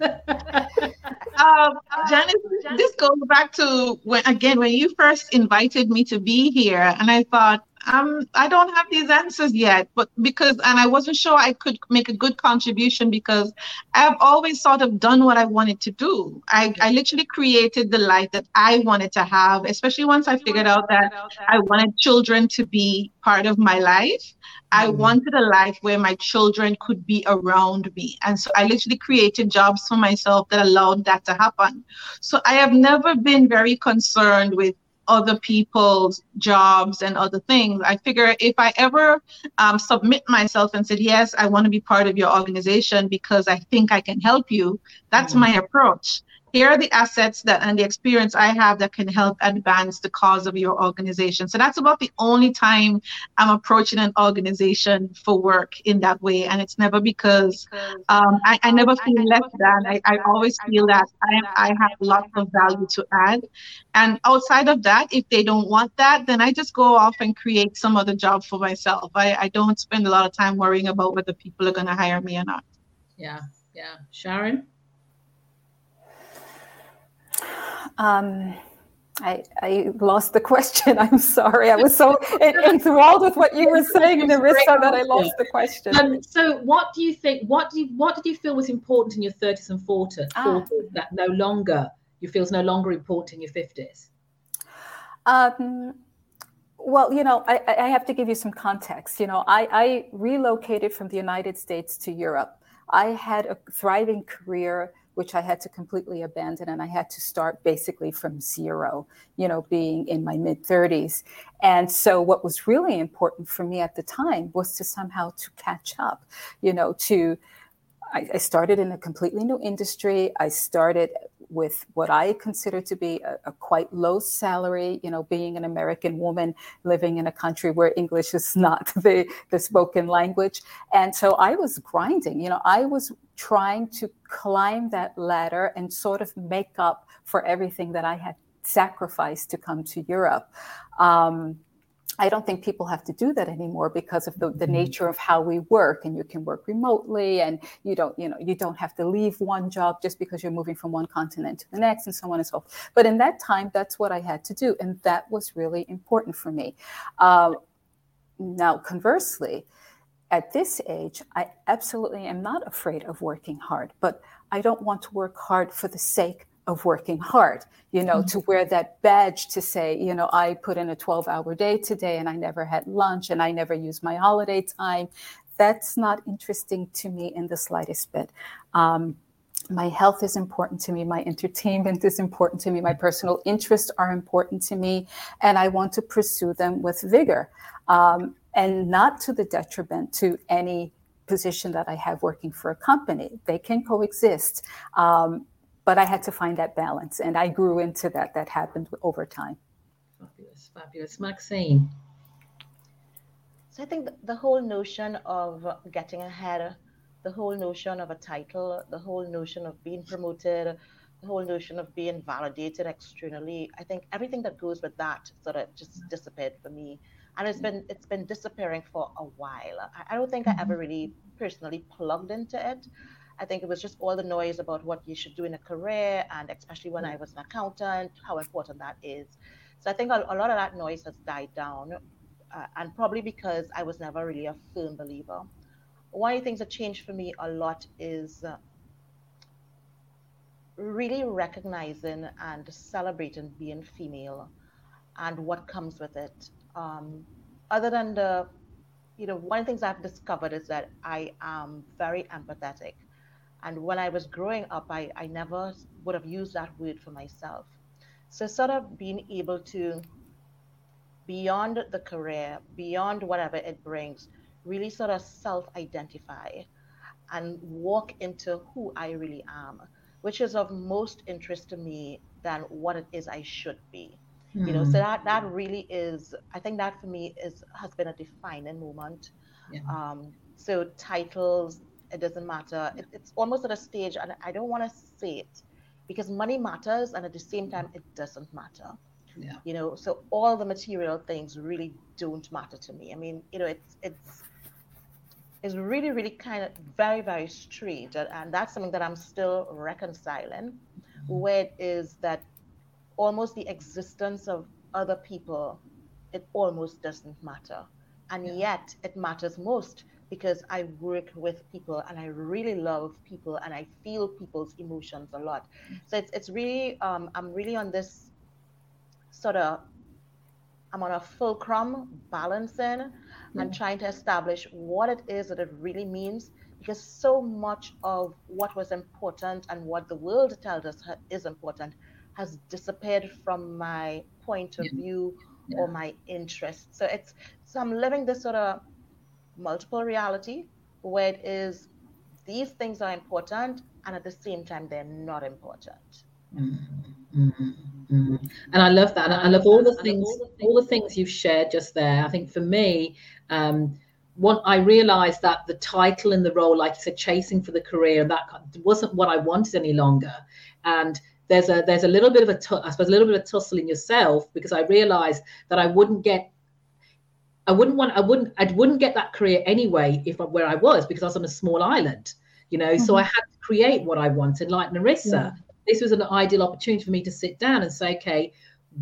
um, Janice, this goes back to when again when you first invited me to be here, and I thought um, I don't have these answers yet, but because, and I wasn't sure I could make a good contribution because I've always sort of done what I wanted to do. I, I literally created the life that I wanted to have, especially once I figured out that I wanted children to be part of my life. I mm-hmm. wanted a life where my children could be around me. And so I literally created jobs for myself that allowed that to happen. So I have never been very concerned with other people's jobs and other things. I figure if I ever um, submit myself and said, yes, I want to be part of your organization because I think I can help you, that's mm-hmm. my approach here are the assets that and the experience I have that can help advance the cause of your organization. So that's about the only time I'm approaching an organization for work in that way. And it's never because um, I, I, never feel less than. I, I always feel that I, I have lots of value to add. And outside of that, if they don't want that, then I just go off and create some other job for myself. I, I don't spend a lot of time worrying about whether people are going to hire me or not. Yeah, yeah. Sharon? Um, I, I lost the question. (laughs) I'm sorry. I was so (laughs) enthralled with what you were saying, Narissa, that I lost the question. Um, so, what do you think? What do you, what did you feel was important in your 30s and 40s, ah. that no longer you feel is no longer important in your 50s? Um, well, you know, I, I have to give you some context. You know, I, I relocated from the United States to Europe. I had a thriving career which I had to completely abandon. And I had to start basically from zero, you know, being in my mid 30s. And so what was really important for me at the time was to somehow to catch up, you know, to I, I started in a completely new industry. I started with what I consider to be a, a, quite low salary, you know, being an American woman living in a country where English is not (laughs) the, the spoken language. And so I was grinding, you know, I was trying to climb that ladder and sort of make up for everything that I had sacrificed to come to Europe. Um, I don't think people have to do that anymore because of the, the mm-hmm. nature of how we work and you can work remotely and you don't, you know, you don't have to leave one job just because you're moving from one continent to the next and so on and so forth. But in that time, that's what I had to do. And that was really important for me. Uh, now, conversely, at this age, I absolutely am not afraid of working hard, but I don't want to work hard for the sake of working hard, you know, mm-hmm. to wear that badge to say, you know, I put in a 12 hour day today and I never had lunch and I never used my holiday time. That's not interesting to me in the slightest bit. Um, my health is important to me. My entertainment is important to me. My personal interests are important to me. And I want to pursue them with vigor um, and not to the detriment to any position that I have working for a company. They can coexist. Um, but I had to find that balance, and I grew into that. That happened over time. Fabulous, fabulous, Maxine. So I think the whole notion of getting ahead, the whole notion of a title, the whole notion of being promoted, the whole notion of being validated externally, I think everything that goes with that sort of just disappeared for me. And it's been it's been disappearing for a while. I, I don't think I ever really personally plugged into it. I think it was just all the noise about what you should do in a career, and especially when I was an accountant, how important that is. So I think a, a lot of that noise has died down, uh, and probably because I was never really a firm believer. One of the things that changed for me a lot is uh, really recognizing and celebrating being female and what comes with it. Um, other than the, you know, one of the things I've discovered is that I am very empathetic. And when I was growing up, I, I never would have used that word for myself. So, sort of being able to, beyond the career, beyond whatever it brings, really sort of self identify and walk into who I really am, which is of most interest to me than what it is I should be. Mm. You know, so hmm. that that really is, I think that for me is has been a defining moment. Yeah. Um, so titles, it doesn't matter. It, it's almost at a stage, and I don't want to say it because money matters, and at the same time, it doesn't matter. Yeah. You know, so all the material things really don't matter to me. I mean, you know, it's it's it's really, really kind of very, very straight, and, and that's something that I'm still reconciling. Mm-hmm. Where it is that almost the existence of other people it almost doesn't matter. And yeah. yet it matters most because I work with people and I really love people and I feel people's emotions a lot. So it's, it's really, um, I'm really on this sort of, I'm on a fulcrum balancing yeah. and trying to establish what it is that it really means because so much of what was important and what the world tells us is important has disappeared from my point of view yeah. or my interest. So it's so I'm living this sort of multiple reality where it is these things are important and at the same time they're not important. Mm-hmm. Mm-hmm. And I love that. And I love all the things, all the things you've shared just there. I think for me, um, I realized that the title and the role, like you said, chasing for the career, that wasn't what I wanted any longer. And there's a there's a little bit of a t- I suppose a little bit of tussle in yourself because I realized that I wouldn't get I wouldn't want I wouldn't I wouldn't get that career anyway if where I was because I was on a small island, you know. Mm-hmm. So I had to create what I wanted. Like Narissa, yeah. this was an ideal opportunity for me to sit down and say, okay,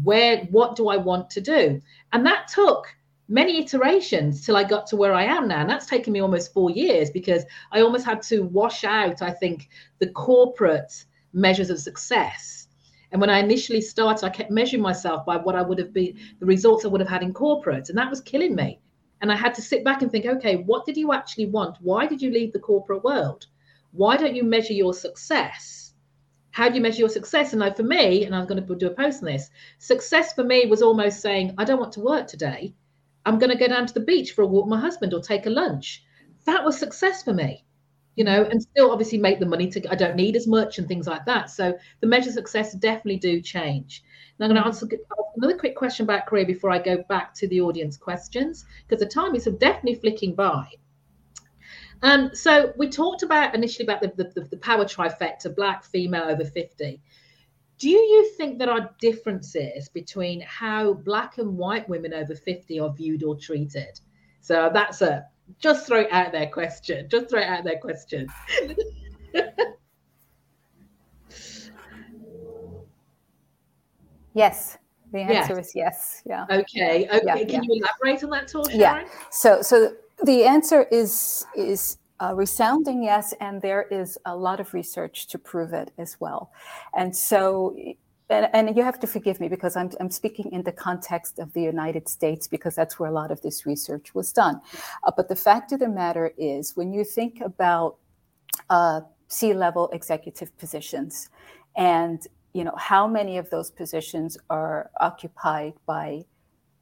where what do I want to do? And that took many iterations till I got to where I am now. And that's taken me almost four years because I almost had to wash out, I think, the corporate measures of success. And when I initially started, I kept measuring myself by what I would have been, the results I would have had in corporate. And that was killing me. And I had to sit back and think, okay, what did you actually want? Why did you leave the corporate world? Why don't you measure your success? How do you measure your success? And like for me, and I'm going to do a post on this, success for me was almost saying, I don't want to work today. I'm going to go down to the beach for a walk with my husband or take a lunch. That was success for me, you know, and still obviously make the money to, I don't need as much and things like that. So the measures of success definitely do change. Now I'm going to answer another quick question about career before I go back to the audience questions because the time is definitely flicking by. Um, so we talked about initially about the, the, the power trifecta, black, female, over 50 do you think there are differences between how black and white women over 50 are viewed or treated? So that's a just throw it out there question. Just throw it out there question. (laughs) yes. The answer yes. is yes. Yeah. Okay. Okay. Yeah, Can yeah. you elaborate on that, Sharon? Yeah. So so the answer is is a resounding yes, and there is a lot of research to prove it as well. And so, and, and, you have to forgive me because I'm, I'm speaking in the context of the United States because that's where a lot of this research was done. Uh, but the fact of the matter is, when you think about uh, C-level executive positions, and you know how many of those positions are occupied by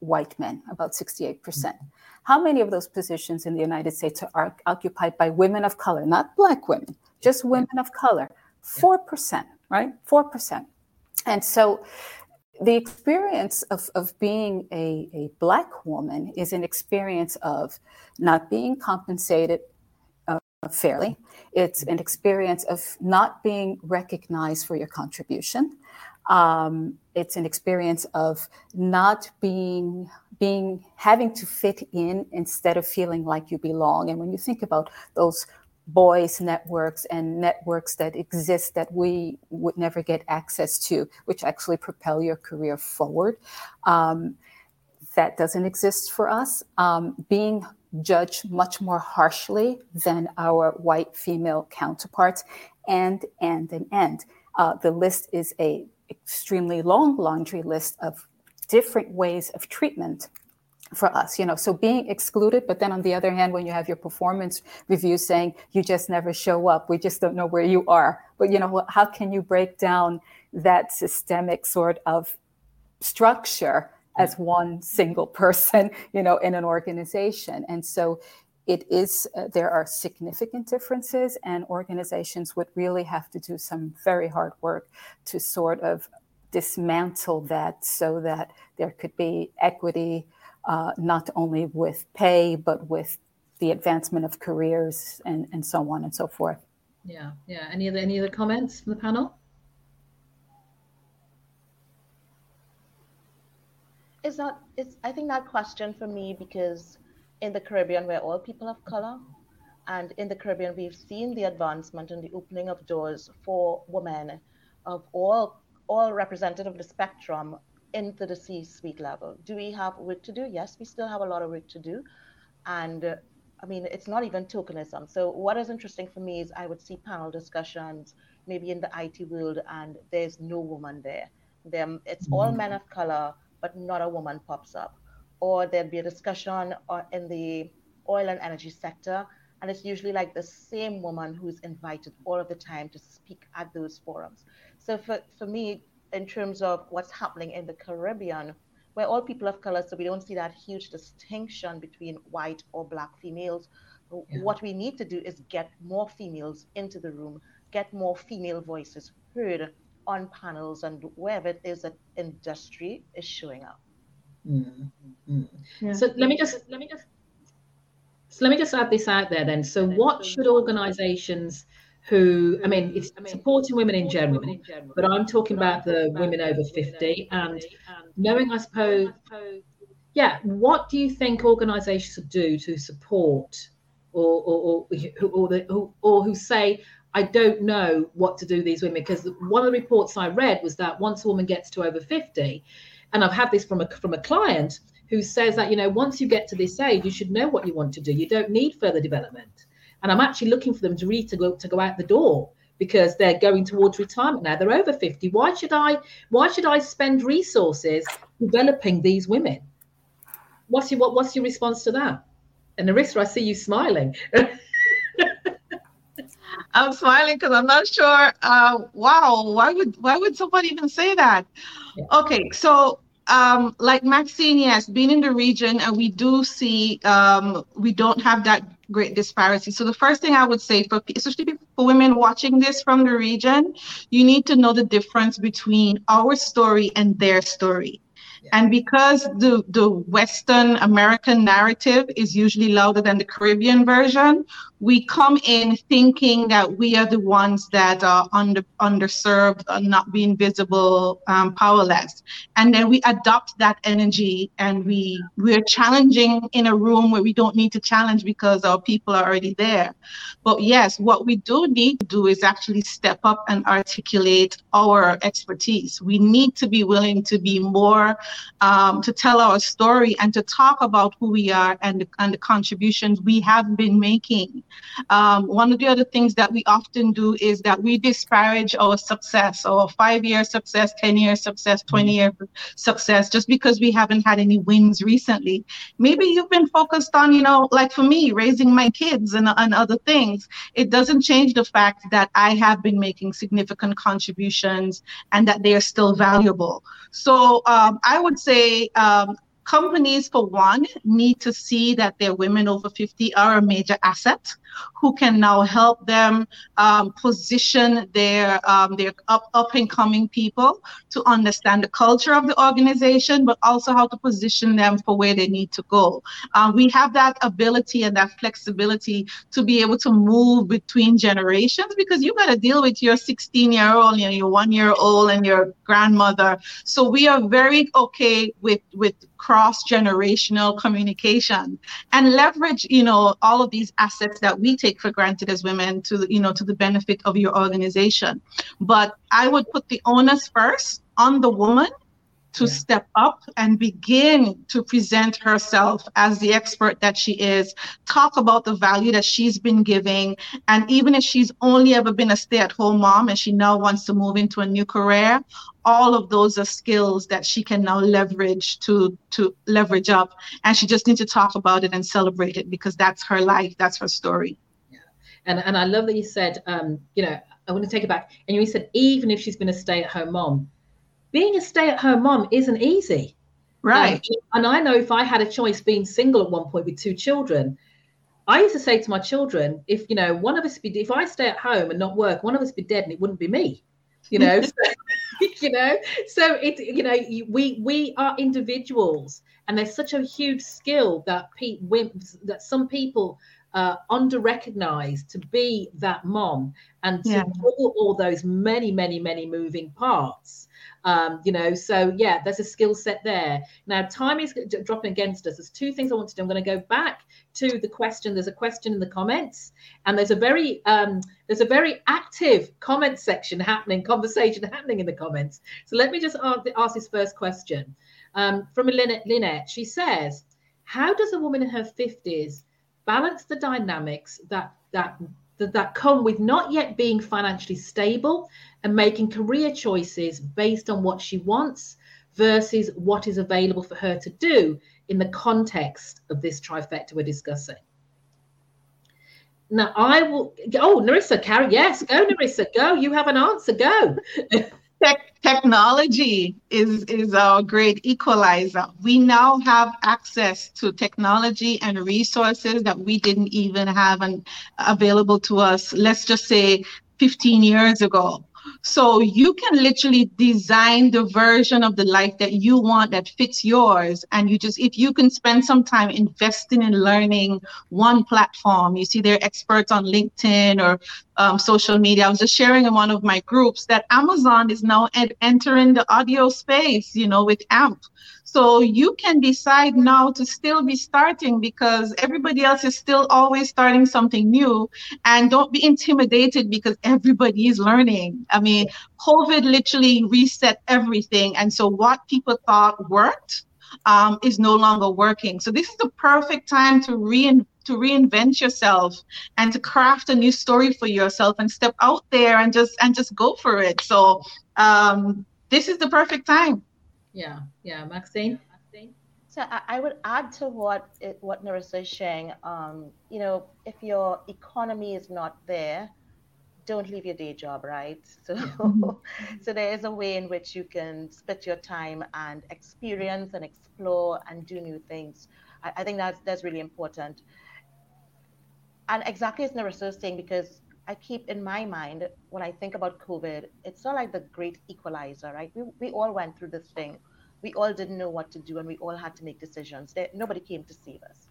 white men, about 68 percent. How many of those positions in the United States are occupied by women of color, not black women, just women of color? 4%, right? 4%. And so the experience of, of being a, a black woman is an experience of not being compensated uh, fairly. It's an experience of not being recognized for your contribution. Um, it's an experience of not being being having to fit in instead of feeling like you belong. And when you think about those boys networks and networks that exist that we would never get access to, which actually propel your career forward. Um, that doesn't exist for us. Um, being judged much more harshly than our white female counterparts, and and and and. Uh, the list is a extremely long laundry list of different ways of treatment for us you know. So being excluded but then on the other hand when you have your performance review saying you just never show up we just don't know where you are. But you know how can you break down that systemic sort of structure as one single person you know in an organization? And so it is uh, there are significant differences and organizations would really have to do some very hard work to sort of dismantle that so that there could be equity uh, not only with pay but with the advancement of careers and, and so on and so forth yeah yeah any other any other comments from the panel it's not it's i think that question for me because in the Caribbean, we're all people of color. And in the Caribbean, we've seen the advancement and the opening of doors for women of all, all representative of the spectrum into the C-suite level. Do we have work to do? Yes, we still have a lot of work to do, and uh, I mean it's not even tokenism. So what is interesting for me is I would see panel discussions maybe in the IT world, and there's no woman there. Them, it's mm-hmm. all men of color, but not a woman pops up. Or there'd be a discussion in the oil and energy sector, and it's usually like the same woman who's invited all of the time to speak at those forums. So for, for me, in terms of what's happening in the Caribbean, we're all people of color, so we don't see that huge distinction between white or black females. Yeah. What we need to do is get more females into the room, get more female voices heard on panels and wherever it is that industry is showing up. Mm-hmm. Yeah. So let me just let me just so let me just add this out there then. So what should organizations who I mean it's supporting women in general, but I'm talking about the women over 50 and knowing I suppose yeah, what do you think organizations should do to support or or or, or, the, or, or who say I don't know what to do these women because one of the reports I read was that once a woman gets to over 50, and I've had this from a from a client who says that you know once you get to this age, you should know what you want to do. You don't need further development. And I'm actually looking for them to read to go to go out the door because they're going towards retirement now. They're over 50. Why should I why should I spend resources developing these women? What's your what, what's your response to that? And Narissa, I see you smiling. (laughs) I'm smiling because I'm not sure. Uh, wow, why would why would somebody even say that? Yeah. Okay, so um, like Maxine, yes, being in the region, and we do see um, we don't have that great disparity. So the first thing I would say for especially for women watching this from the region, you need to know the difference between our story and their story. And because the, the Western American narrative is usually louder than the Caribbean version, we come in thinking that we are the ones that are under underserved, are not being visible, um, powerless, and then we adopt that energy and we we're challenging in a room where we don't need to challenge because our people are already there. But yes, what we do need to do is actually step up and articulate our expertise. We need to be willing to be more um, to tell our story and to talk about who we are and and the contributions we have been making um, one of the other things that we often do is that we disparage our success, our five year success, 10 year success, 20 year success, just because we haven't had any wins recently. Maybe you've been focused on, you know, like for me, raising my kids and, and other things. It doesn't change the fact that I have been making significant contributions and that they are still valuable. So um, I would say um, companies, for one, need to see that their women over 50 are a major asset who can now help them um, position their um, their up, up and coming people to understand the culture of the organization, but also how to position them for where they need to go. Um, we have that ability and that flexibility to be able to move between generations because you got to deal with your 16 year old, you know, your one year old, and your grandmother. So we are very okay with with cross generational communication and leverage, you know, all of these assets that we we take for granted as women to you know to the benefit of your organization. But i would put the onus first on the woman to yeah. step up and begin to present herself as the expert that she is, talk about the value that she's been giving. And even if she's only ever been a stay at home mom and she now wants to move into a new career, all of those are skills that she can now leverage to to leverage up and she just needs to talk about it and celebrate it because that's her life that's her story yeah. and and i love that you said um you know i want to take it back and you said even if she's been a stay-at-home mom being a stay-at-home mom isn't easy right um, and i know if i had a choice being single at one point with two children I used to say to my children, if you know one of us be if I stay at home and not work, one of us be dead and it wouldn't be me you know so, (laughs) (laughs) you know so it you know we we are individuals and there's such a huge skill that pe- that some people uh, under recognized to be that mom and to yeah. pull all those many, many, many moving parts. Um, you know, so yeah, there's a skill set there. Now, time is dropping against us. There's two things I want to do. I'm going to go back to the question. There's a question in the comments, and there's a very um, there's a very active comment section happening, conversation (laughs) happening in the comments. So let me just ask, this first question um, from Lynette, Lynette. She says, "How does a woman in her 50s balance the dynamics that that that, that come with not yet being financially stable and making career choices based on what she wants versus what is available for her to do in the context of this trifecta we're discussing. Now, I will. Oh, Narissa, Carrie, yes, go, Narissa, go. You have an answer, go. (laughs) Tech, technology is is our great equalizer. We now have access to technology and resources that we didn't even have and available to us. Let's just say 15 years ago. So you can literally design the version of the life that you want that fits yours. And you just, if you can spend some time investing in learning one platform, you see they're experts on LinkedIn or um, social media. I was just sharing in one of my groups that Amazon is now ed- entering the audio space, you know, with AMP. So you can decide now to still be starting because everybody else is still always starting something new. And don't be intimidated because everybody is learning. I mean, COVID literally reset everything. And so what people thought worked um, is no longer working. So this is the perfect time to reinvent to reinvent yourself and to craft a new story for yourself and step out there and just and just go for it so um, this is the perfect time yeah, yeah, Maxine. So I, I would add to what it, what Narissa is saying. Um, you know, if your economy is not there, don't leave your day job, right? (laughs) So, so there is a way in which you can split your time and experience and explore and do new things. I, I think that's that's really important. And exactly as Narissa was saying, because I keep in my mind when I think about COVID, it's not like the great equalizer, right? We, we all went through this thing. We all didn't know what to do and we all had to make decisions. There, nobody came to save us.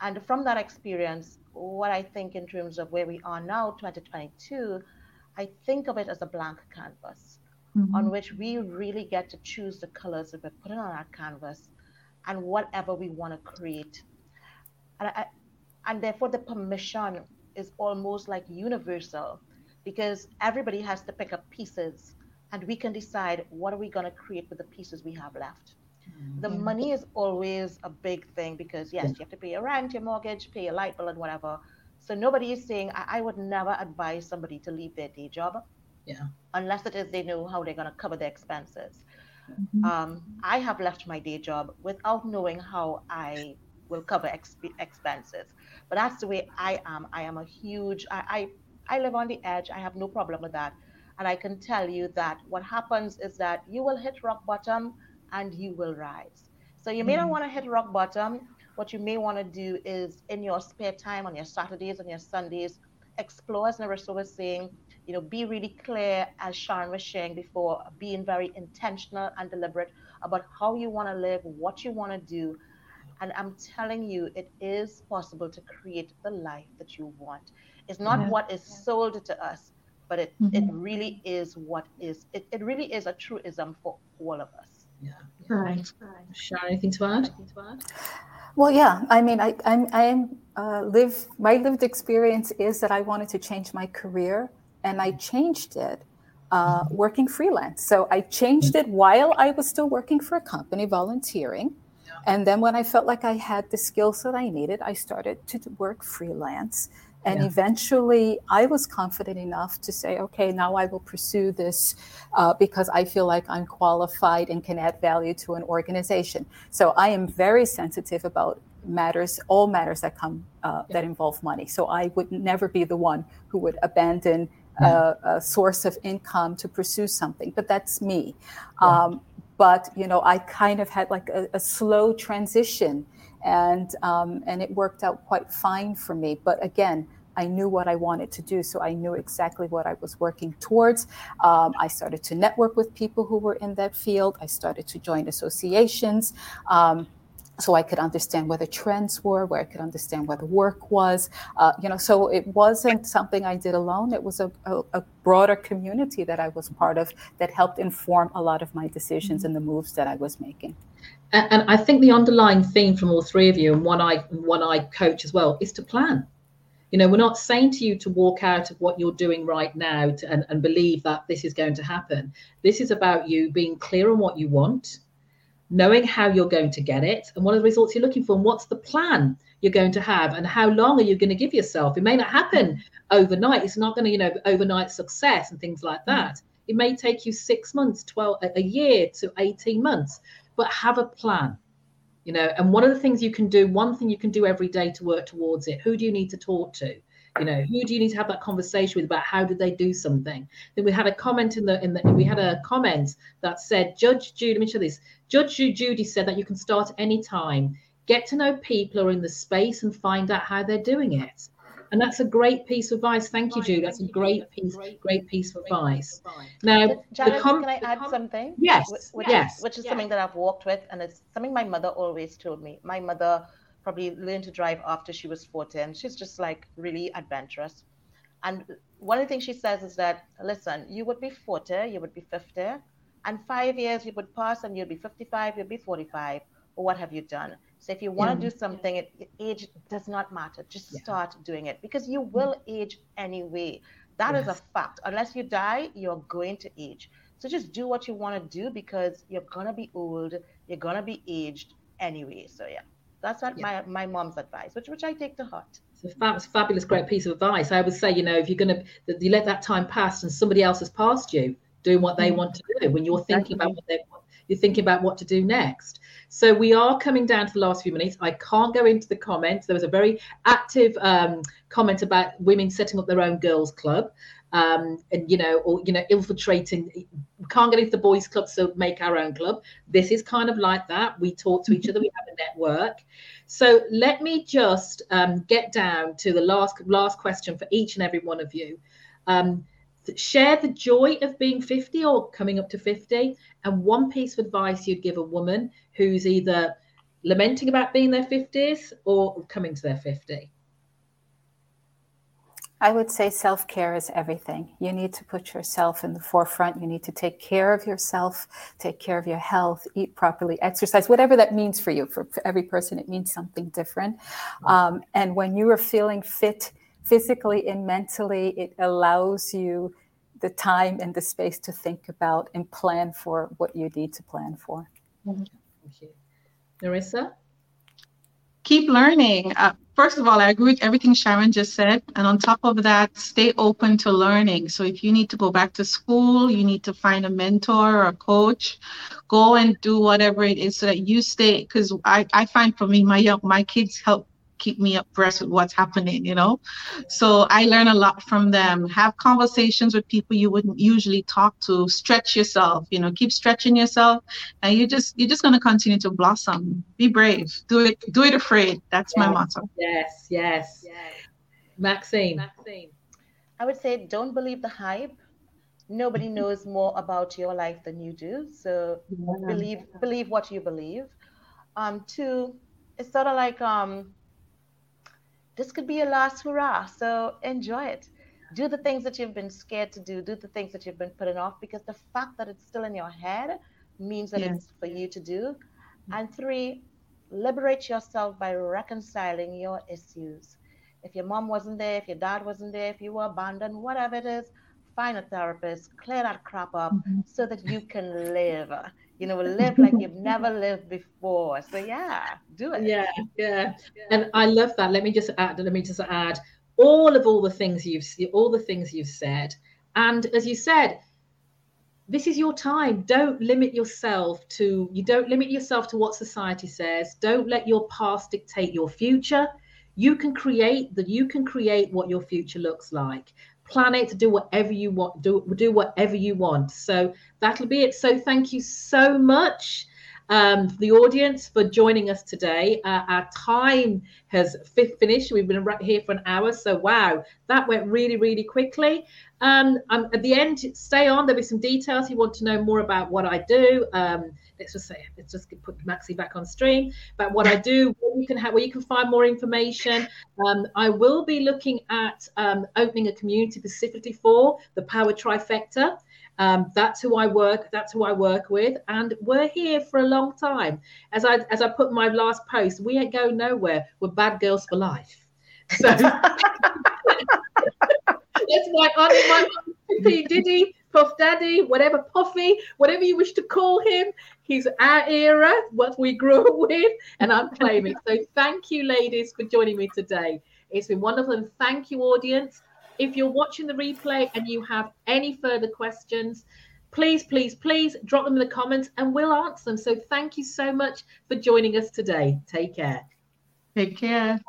And from that experience, what I think in terms of where we are now, 2022, I think of it as a blank canvas mm-hmm. on which we really get to choose the colors that we're putting on our canvas and whatever we want to create. And, I, and therefore, the permission is almost like universal because everybody has to pick up pieces and we can decide what are we going to create with the pieces we have left. Mm-hmm. The money is always a big thing because yes, you have to pay your rent, your mortgage, pay your light bill and whatever. So nobody is saying I, I would never advise somebody to leave their day job. Yeah. Unless it is they know how they're going to cover their expenses. Mm-hmm. Um, I have left my day job without knowing how I will cover exp- expenses. But that's the way I am. I am a huge, I, I, I live on the edge. I have no problem with that. And I can tell you that what happens is that you will hit rock bottom and you will rise. So you may mm not want to hit rock bottom. What you may want to do is in your spare time on your Saturdays and your Sundays, explore, as Narissa was saying, you know, be really clear, as Sharon was sharing before, being very intentional and deliberate about how you want to live, what you want to do, and I'm telling you, it is possible to create the life that you want. It's not yeah. what is sold to us, but it, mm-hmm. it really is what is, it, it really is a truism for all of us. Yeah. yeah. Right. Sharon, anything to add? Anything to add? Well, yeah. I mean, I, I'm, I'm uh, live. My lived experience is that I wanted to change my career, and I changed it uh, mm-hmm. working freelance. So I changed it while I was still working for a company, volunteering. And then when I felt like I had the skills that I needed, I started to work freelance. And yeah. eventually, I was confident enough to say, okay, now I will pursue this uh, because I feel like I'm qualified and can add value to an organization. So I am very sensitive about matters, all matters that come uh, yeah. that involve money. So I would never be the one who would abandon a, a, source of income to pursue something. But that's me. Um, but you know i kind of had like a, a slow transition and um, and it worked out quite fine for me but again I knew what I wanted to do, so I knew exactly what I was working towards. Um, I started to network with people who were in that field. I started to join associations. Um, so I could understand where the trends were, where I could understand where the work was. Uh, you know, so it wasn't something I did alone. It was a, a, a, broader community that I was part of that helped inform a lot of my decisions and the moves that I was making. And, I think the underlying theme from all three of you, and one I one I coach as well, is to plan. You know, we're not saying to you to walk out of what you're doing right now to, and, and believe that this is going to happen. This is about you being clear on what you want knowing how you're going to get it and what are the results you're looking for and what's the plan you're going to have and how long are you going to give yourself it may not happen overnight it's not going to you know overnight success and things like that mm. it may take you six months 12 a year to 18 months but have a plan you know and one of the things you can do one thing you can do every day to work towards it who do you need to talk to? You know who do you need to have that conversation with about how did they do something? Then we had a comment in the in the we had a comment that said judge judy let me show this. Judge judy said that you can start any time. Get to know people who are in the space and find out how they're doing it and that's a great piece of advice thank you judy that's a great piece great piece of advice now Janet, com- can i add com- something yes which, yes which is yes. something that i've walked with and it's something my mother always told me my mother probably learned to drive after she was 14. She's just like really adventurous. And one of the things she says is that, listen, you would be 40, you would be 50, and five years you would pass and you'd be 55, you'd be 45. Or what have you done? So if you want yeah. to do something, it, age does not matter. Just yeah. start doing it because you will age anyway. That yes. is a fact. Unless you die, you're going to age. So just do what you want to do because you're gonna be old, you're gonna be aged anyway. So yeah. That's what yeah. my, my mom's advice, which which I take to heart. It's a fab, fabulous, great piece of advice. I would say, you know, if you're going to, you let that time pass and somebody else has passed you doing what they mm. want to do when you're thinking about what they you're thinking about what to do next. So we are coming down to the last few minutes. I can't go into the comments. There was a very active um, comment about women setting up their own girls' club um, and you know, or you know, infiltrating. We can't get into the boys' club, so make our own club. This is kind of like that. We talk to each other. We have a network. So let me just um, get down to the last last question for each and every one of you. Um, share the joy of being 50 or coming up to 50 and one piece of advice you'd give a woman who's either lamenting about being their 50s or coming to their 50 I would say self care is everything. You need to put yourself in the forefront. You need to take care of yourself, take care of your health, eat properly, exercise, whatever that means for you. For, for every person, it means something different. Um, and when you are feeling fit physically and mentally, it allows you the time and the space to think about and plan for what you need to plan for. Thank you. Narissa? Keep learning. Uh, first of all, I agree with everything Sharon just said. And on top of that, stay open to learning. So if you need to go back to school, you need to find a mentor or a coach, go and do whatever it is so that you stay. Because I, I find for me, my young, my kids help keep me abreast with what's happening, you know? So I learn a lot from them. Have conversations with people you wouldn't usually talk to. Stretch yourself, you know, keep stretching yourself. And you just you're just gonna continue to blossom. Be brave. Do it, do it afraid. That's yes, my motto. Yes, yes, yes. Maxine. Maxine. I would say don't believe the hype. Nobody (laughs) knows more about your life than you do. So yeah. believe believe what you believe. Um, two, it's sort of like um this could be your last hurrah. So enjoy it. Do the things that you've been scared to do. Do the things that you've been putting off because the fact that it's still in your head means that it's for you to do. And three, liberate yourself by reconciling your issues. If your mom wasn't there, if your dad wasn't there, if you were abandoned, whatever it is, find a therapist, clear that crap up mm-hmm. so that you can live you know, (laughs) live like you've never lived before. So yeah, do it. Yeah, yeah. And I love that. Let me just add, let me just add all of all the things you've all the things you've said. And as you said, this is your time. Don't limit yourself to you don't limit yourself to what society says. Don't let your past dictate your future. You can create that you can create what your future looks like plan it do whatever you want do do whatever you want so that'll be it so thank you so much um, the audience for joining us today. Uh, our time has finished. We've been right here for an hour. So, wow, that went really, really quickly. Um, um, at the end, stay on. There'll be some details. If You want to know more about what I do. Um, let's just say let's just put Maxi back on stream. But what I do, where you can have where you can find more information. Um, I will be looking at um, opening a community specifically for the Power Trifecta. Um, that's who I work. That's who I work with, and we're here for a long time. As I as I put my last post, we ain't going nowhere. We're bad girls for life. So (laughs) that's why I'm my P Diddy, Puff Daddy, whatever Puffy, whatever you wish to call him. He's our era, what we grew up with, and I'm claiming. So thank you, ladies, for joining me today. It's been wonderful, and thank you, audience. If you're watching the replay and you have any further questions, please, please, please drop them in the comments and we'll answer them. So thank you so much for joining us today. Take care. Take care.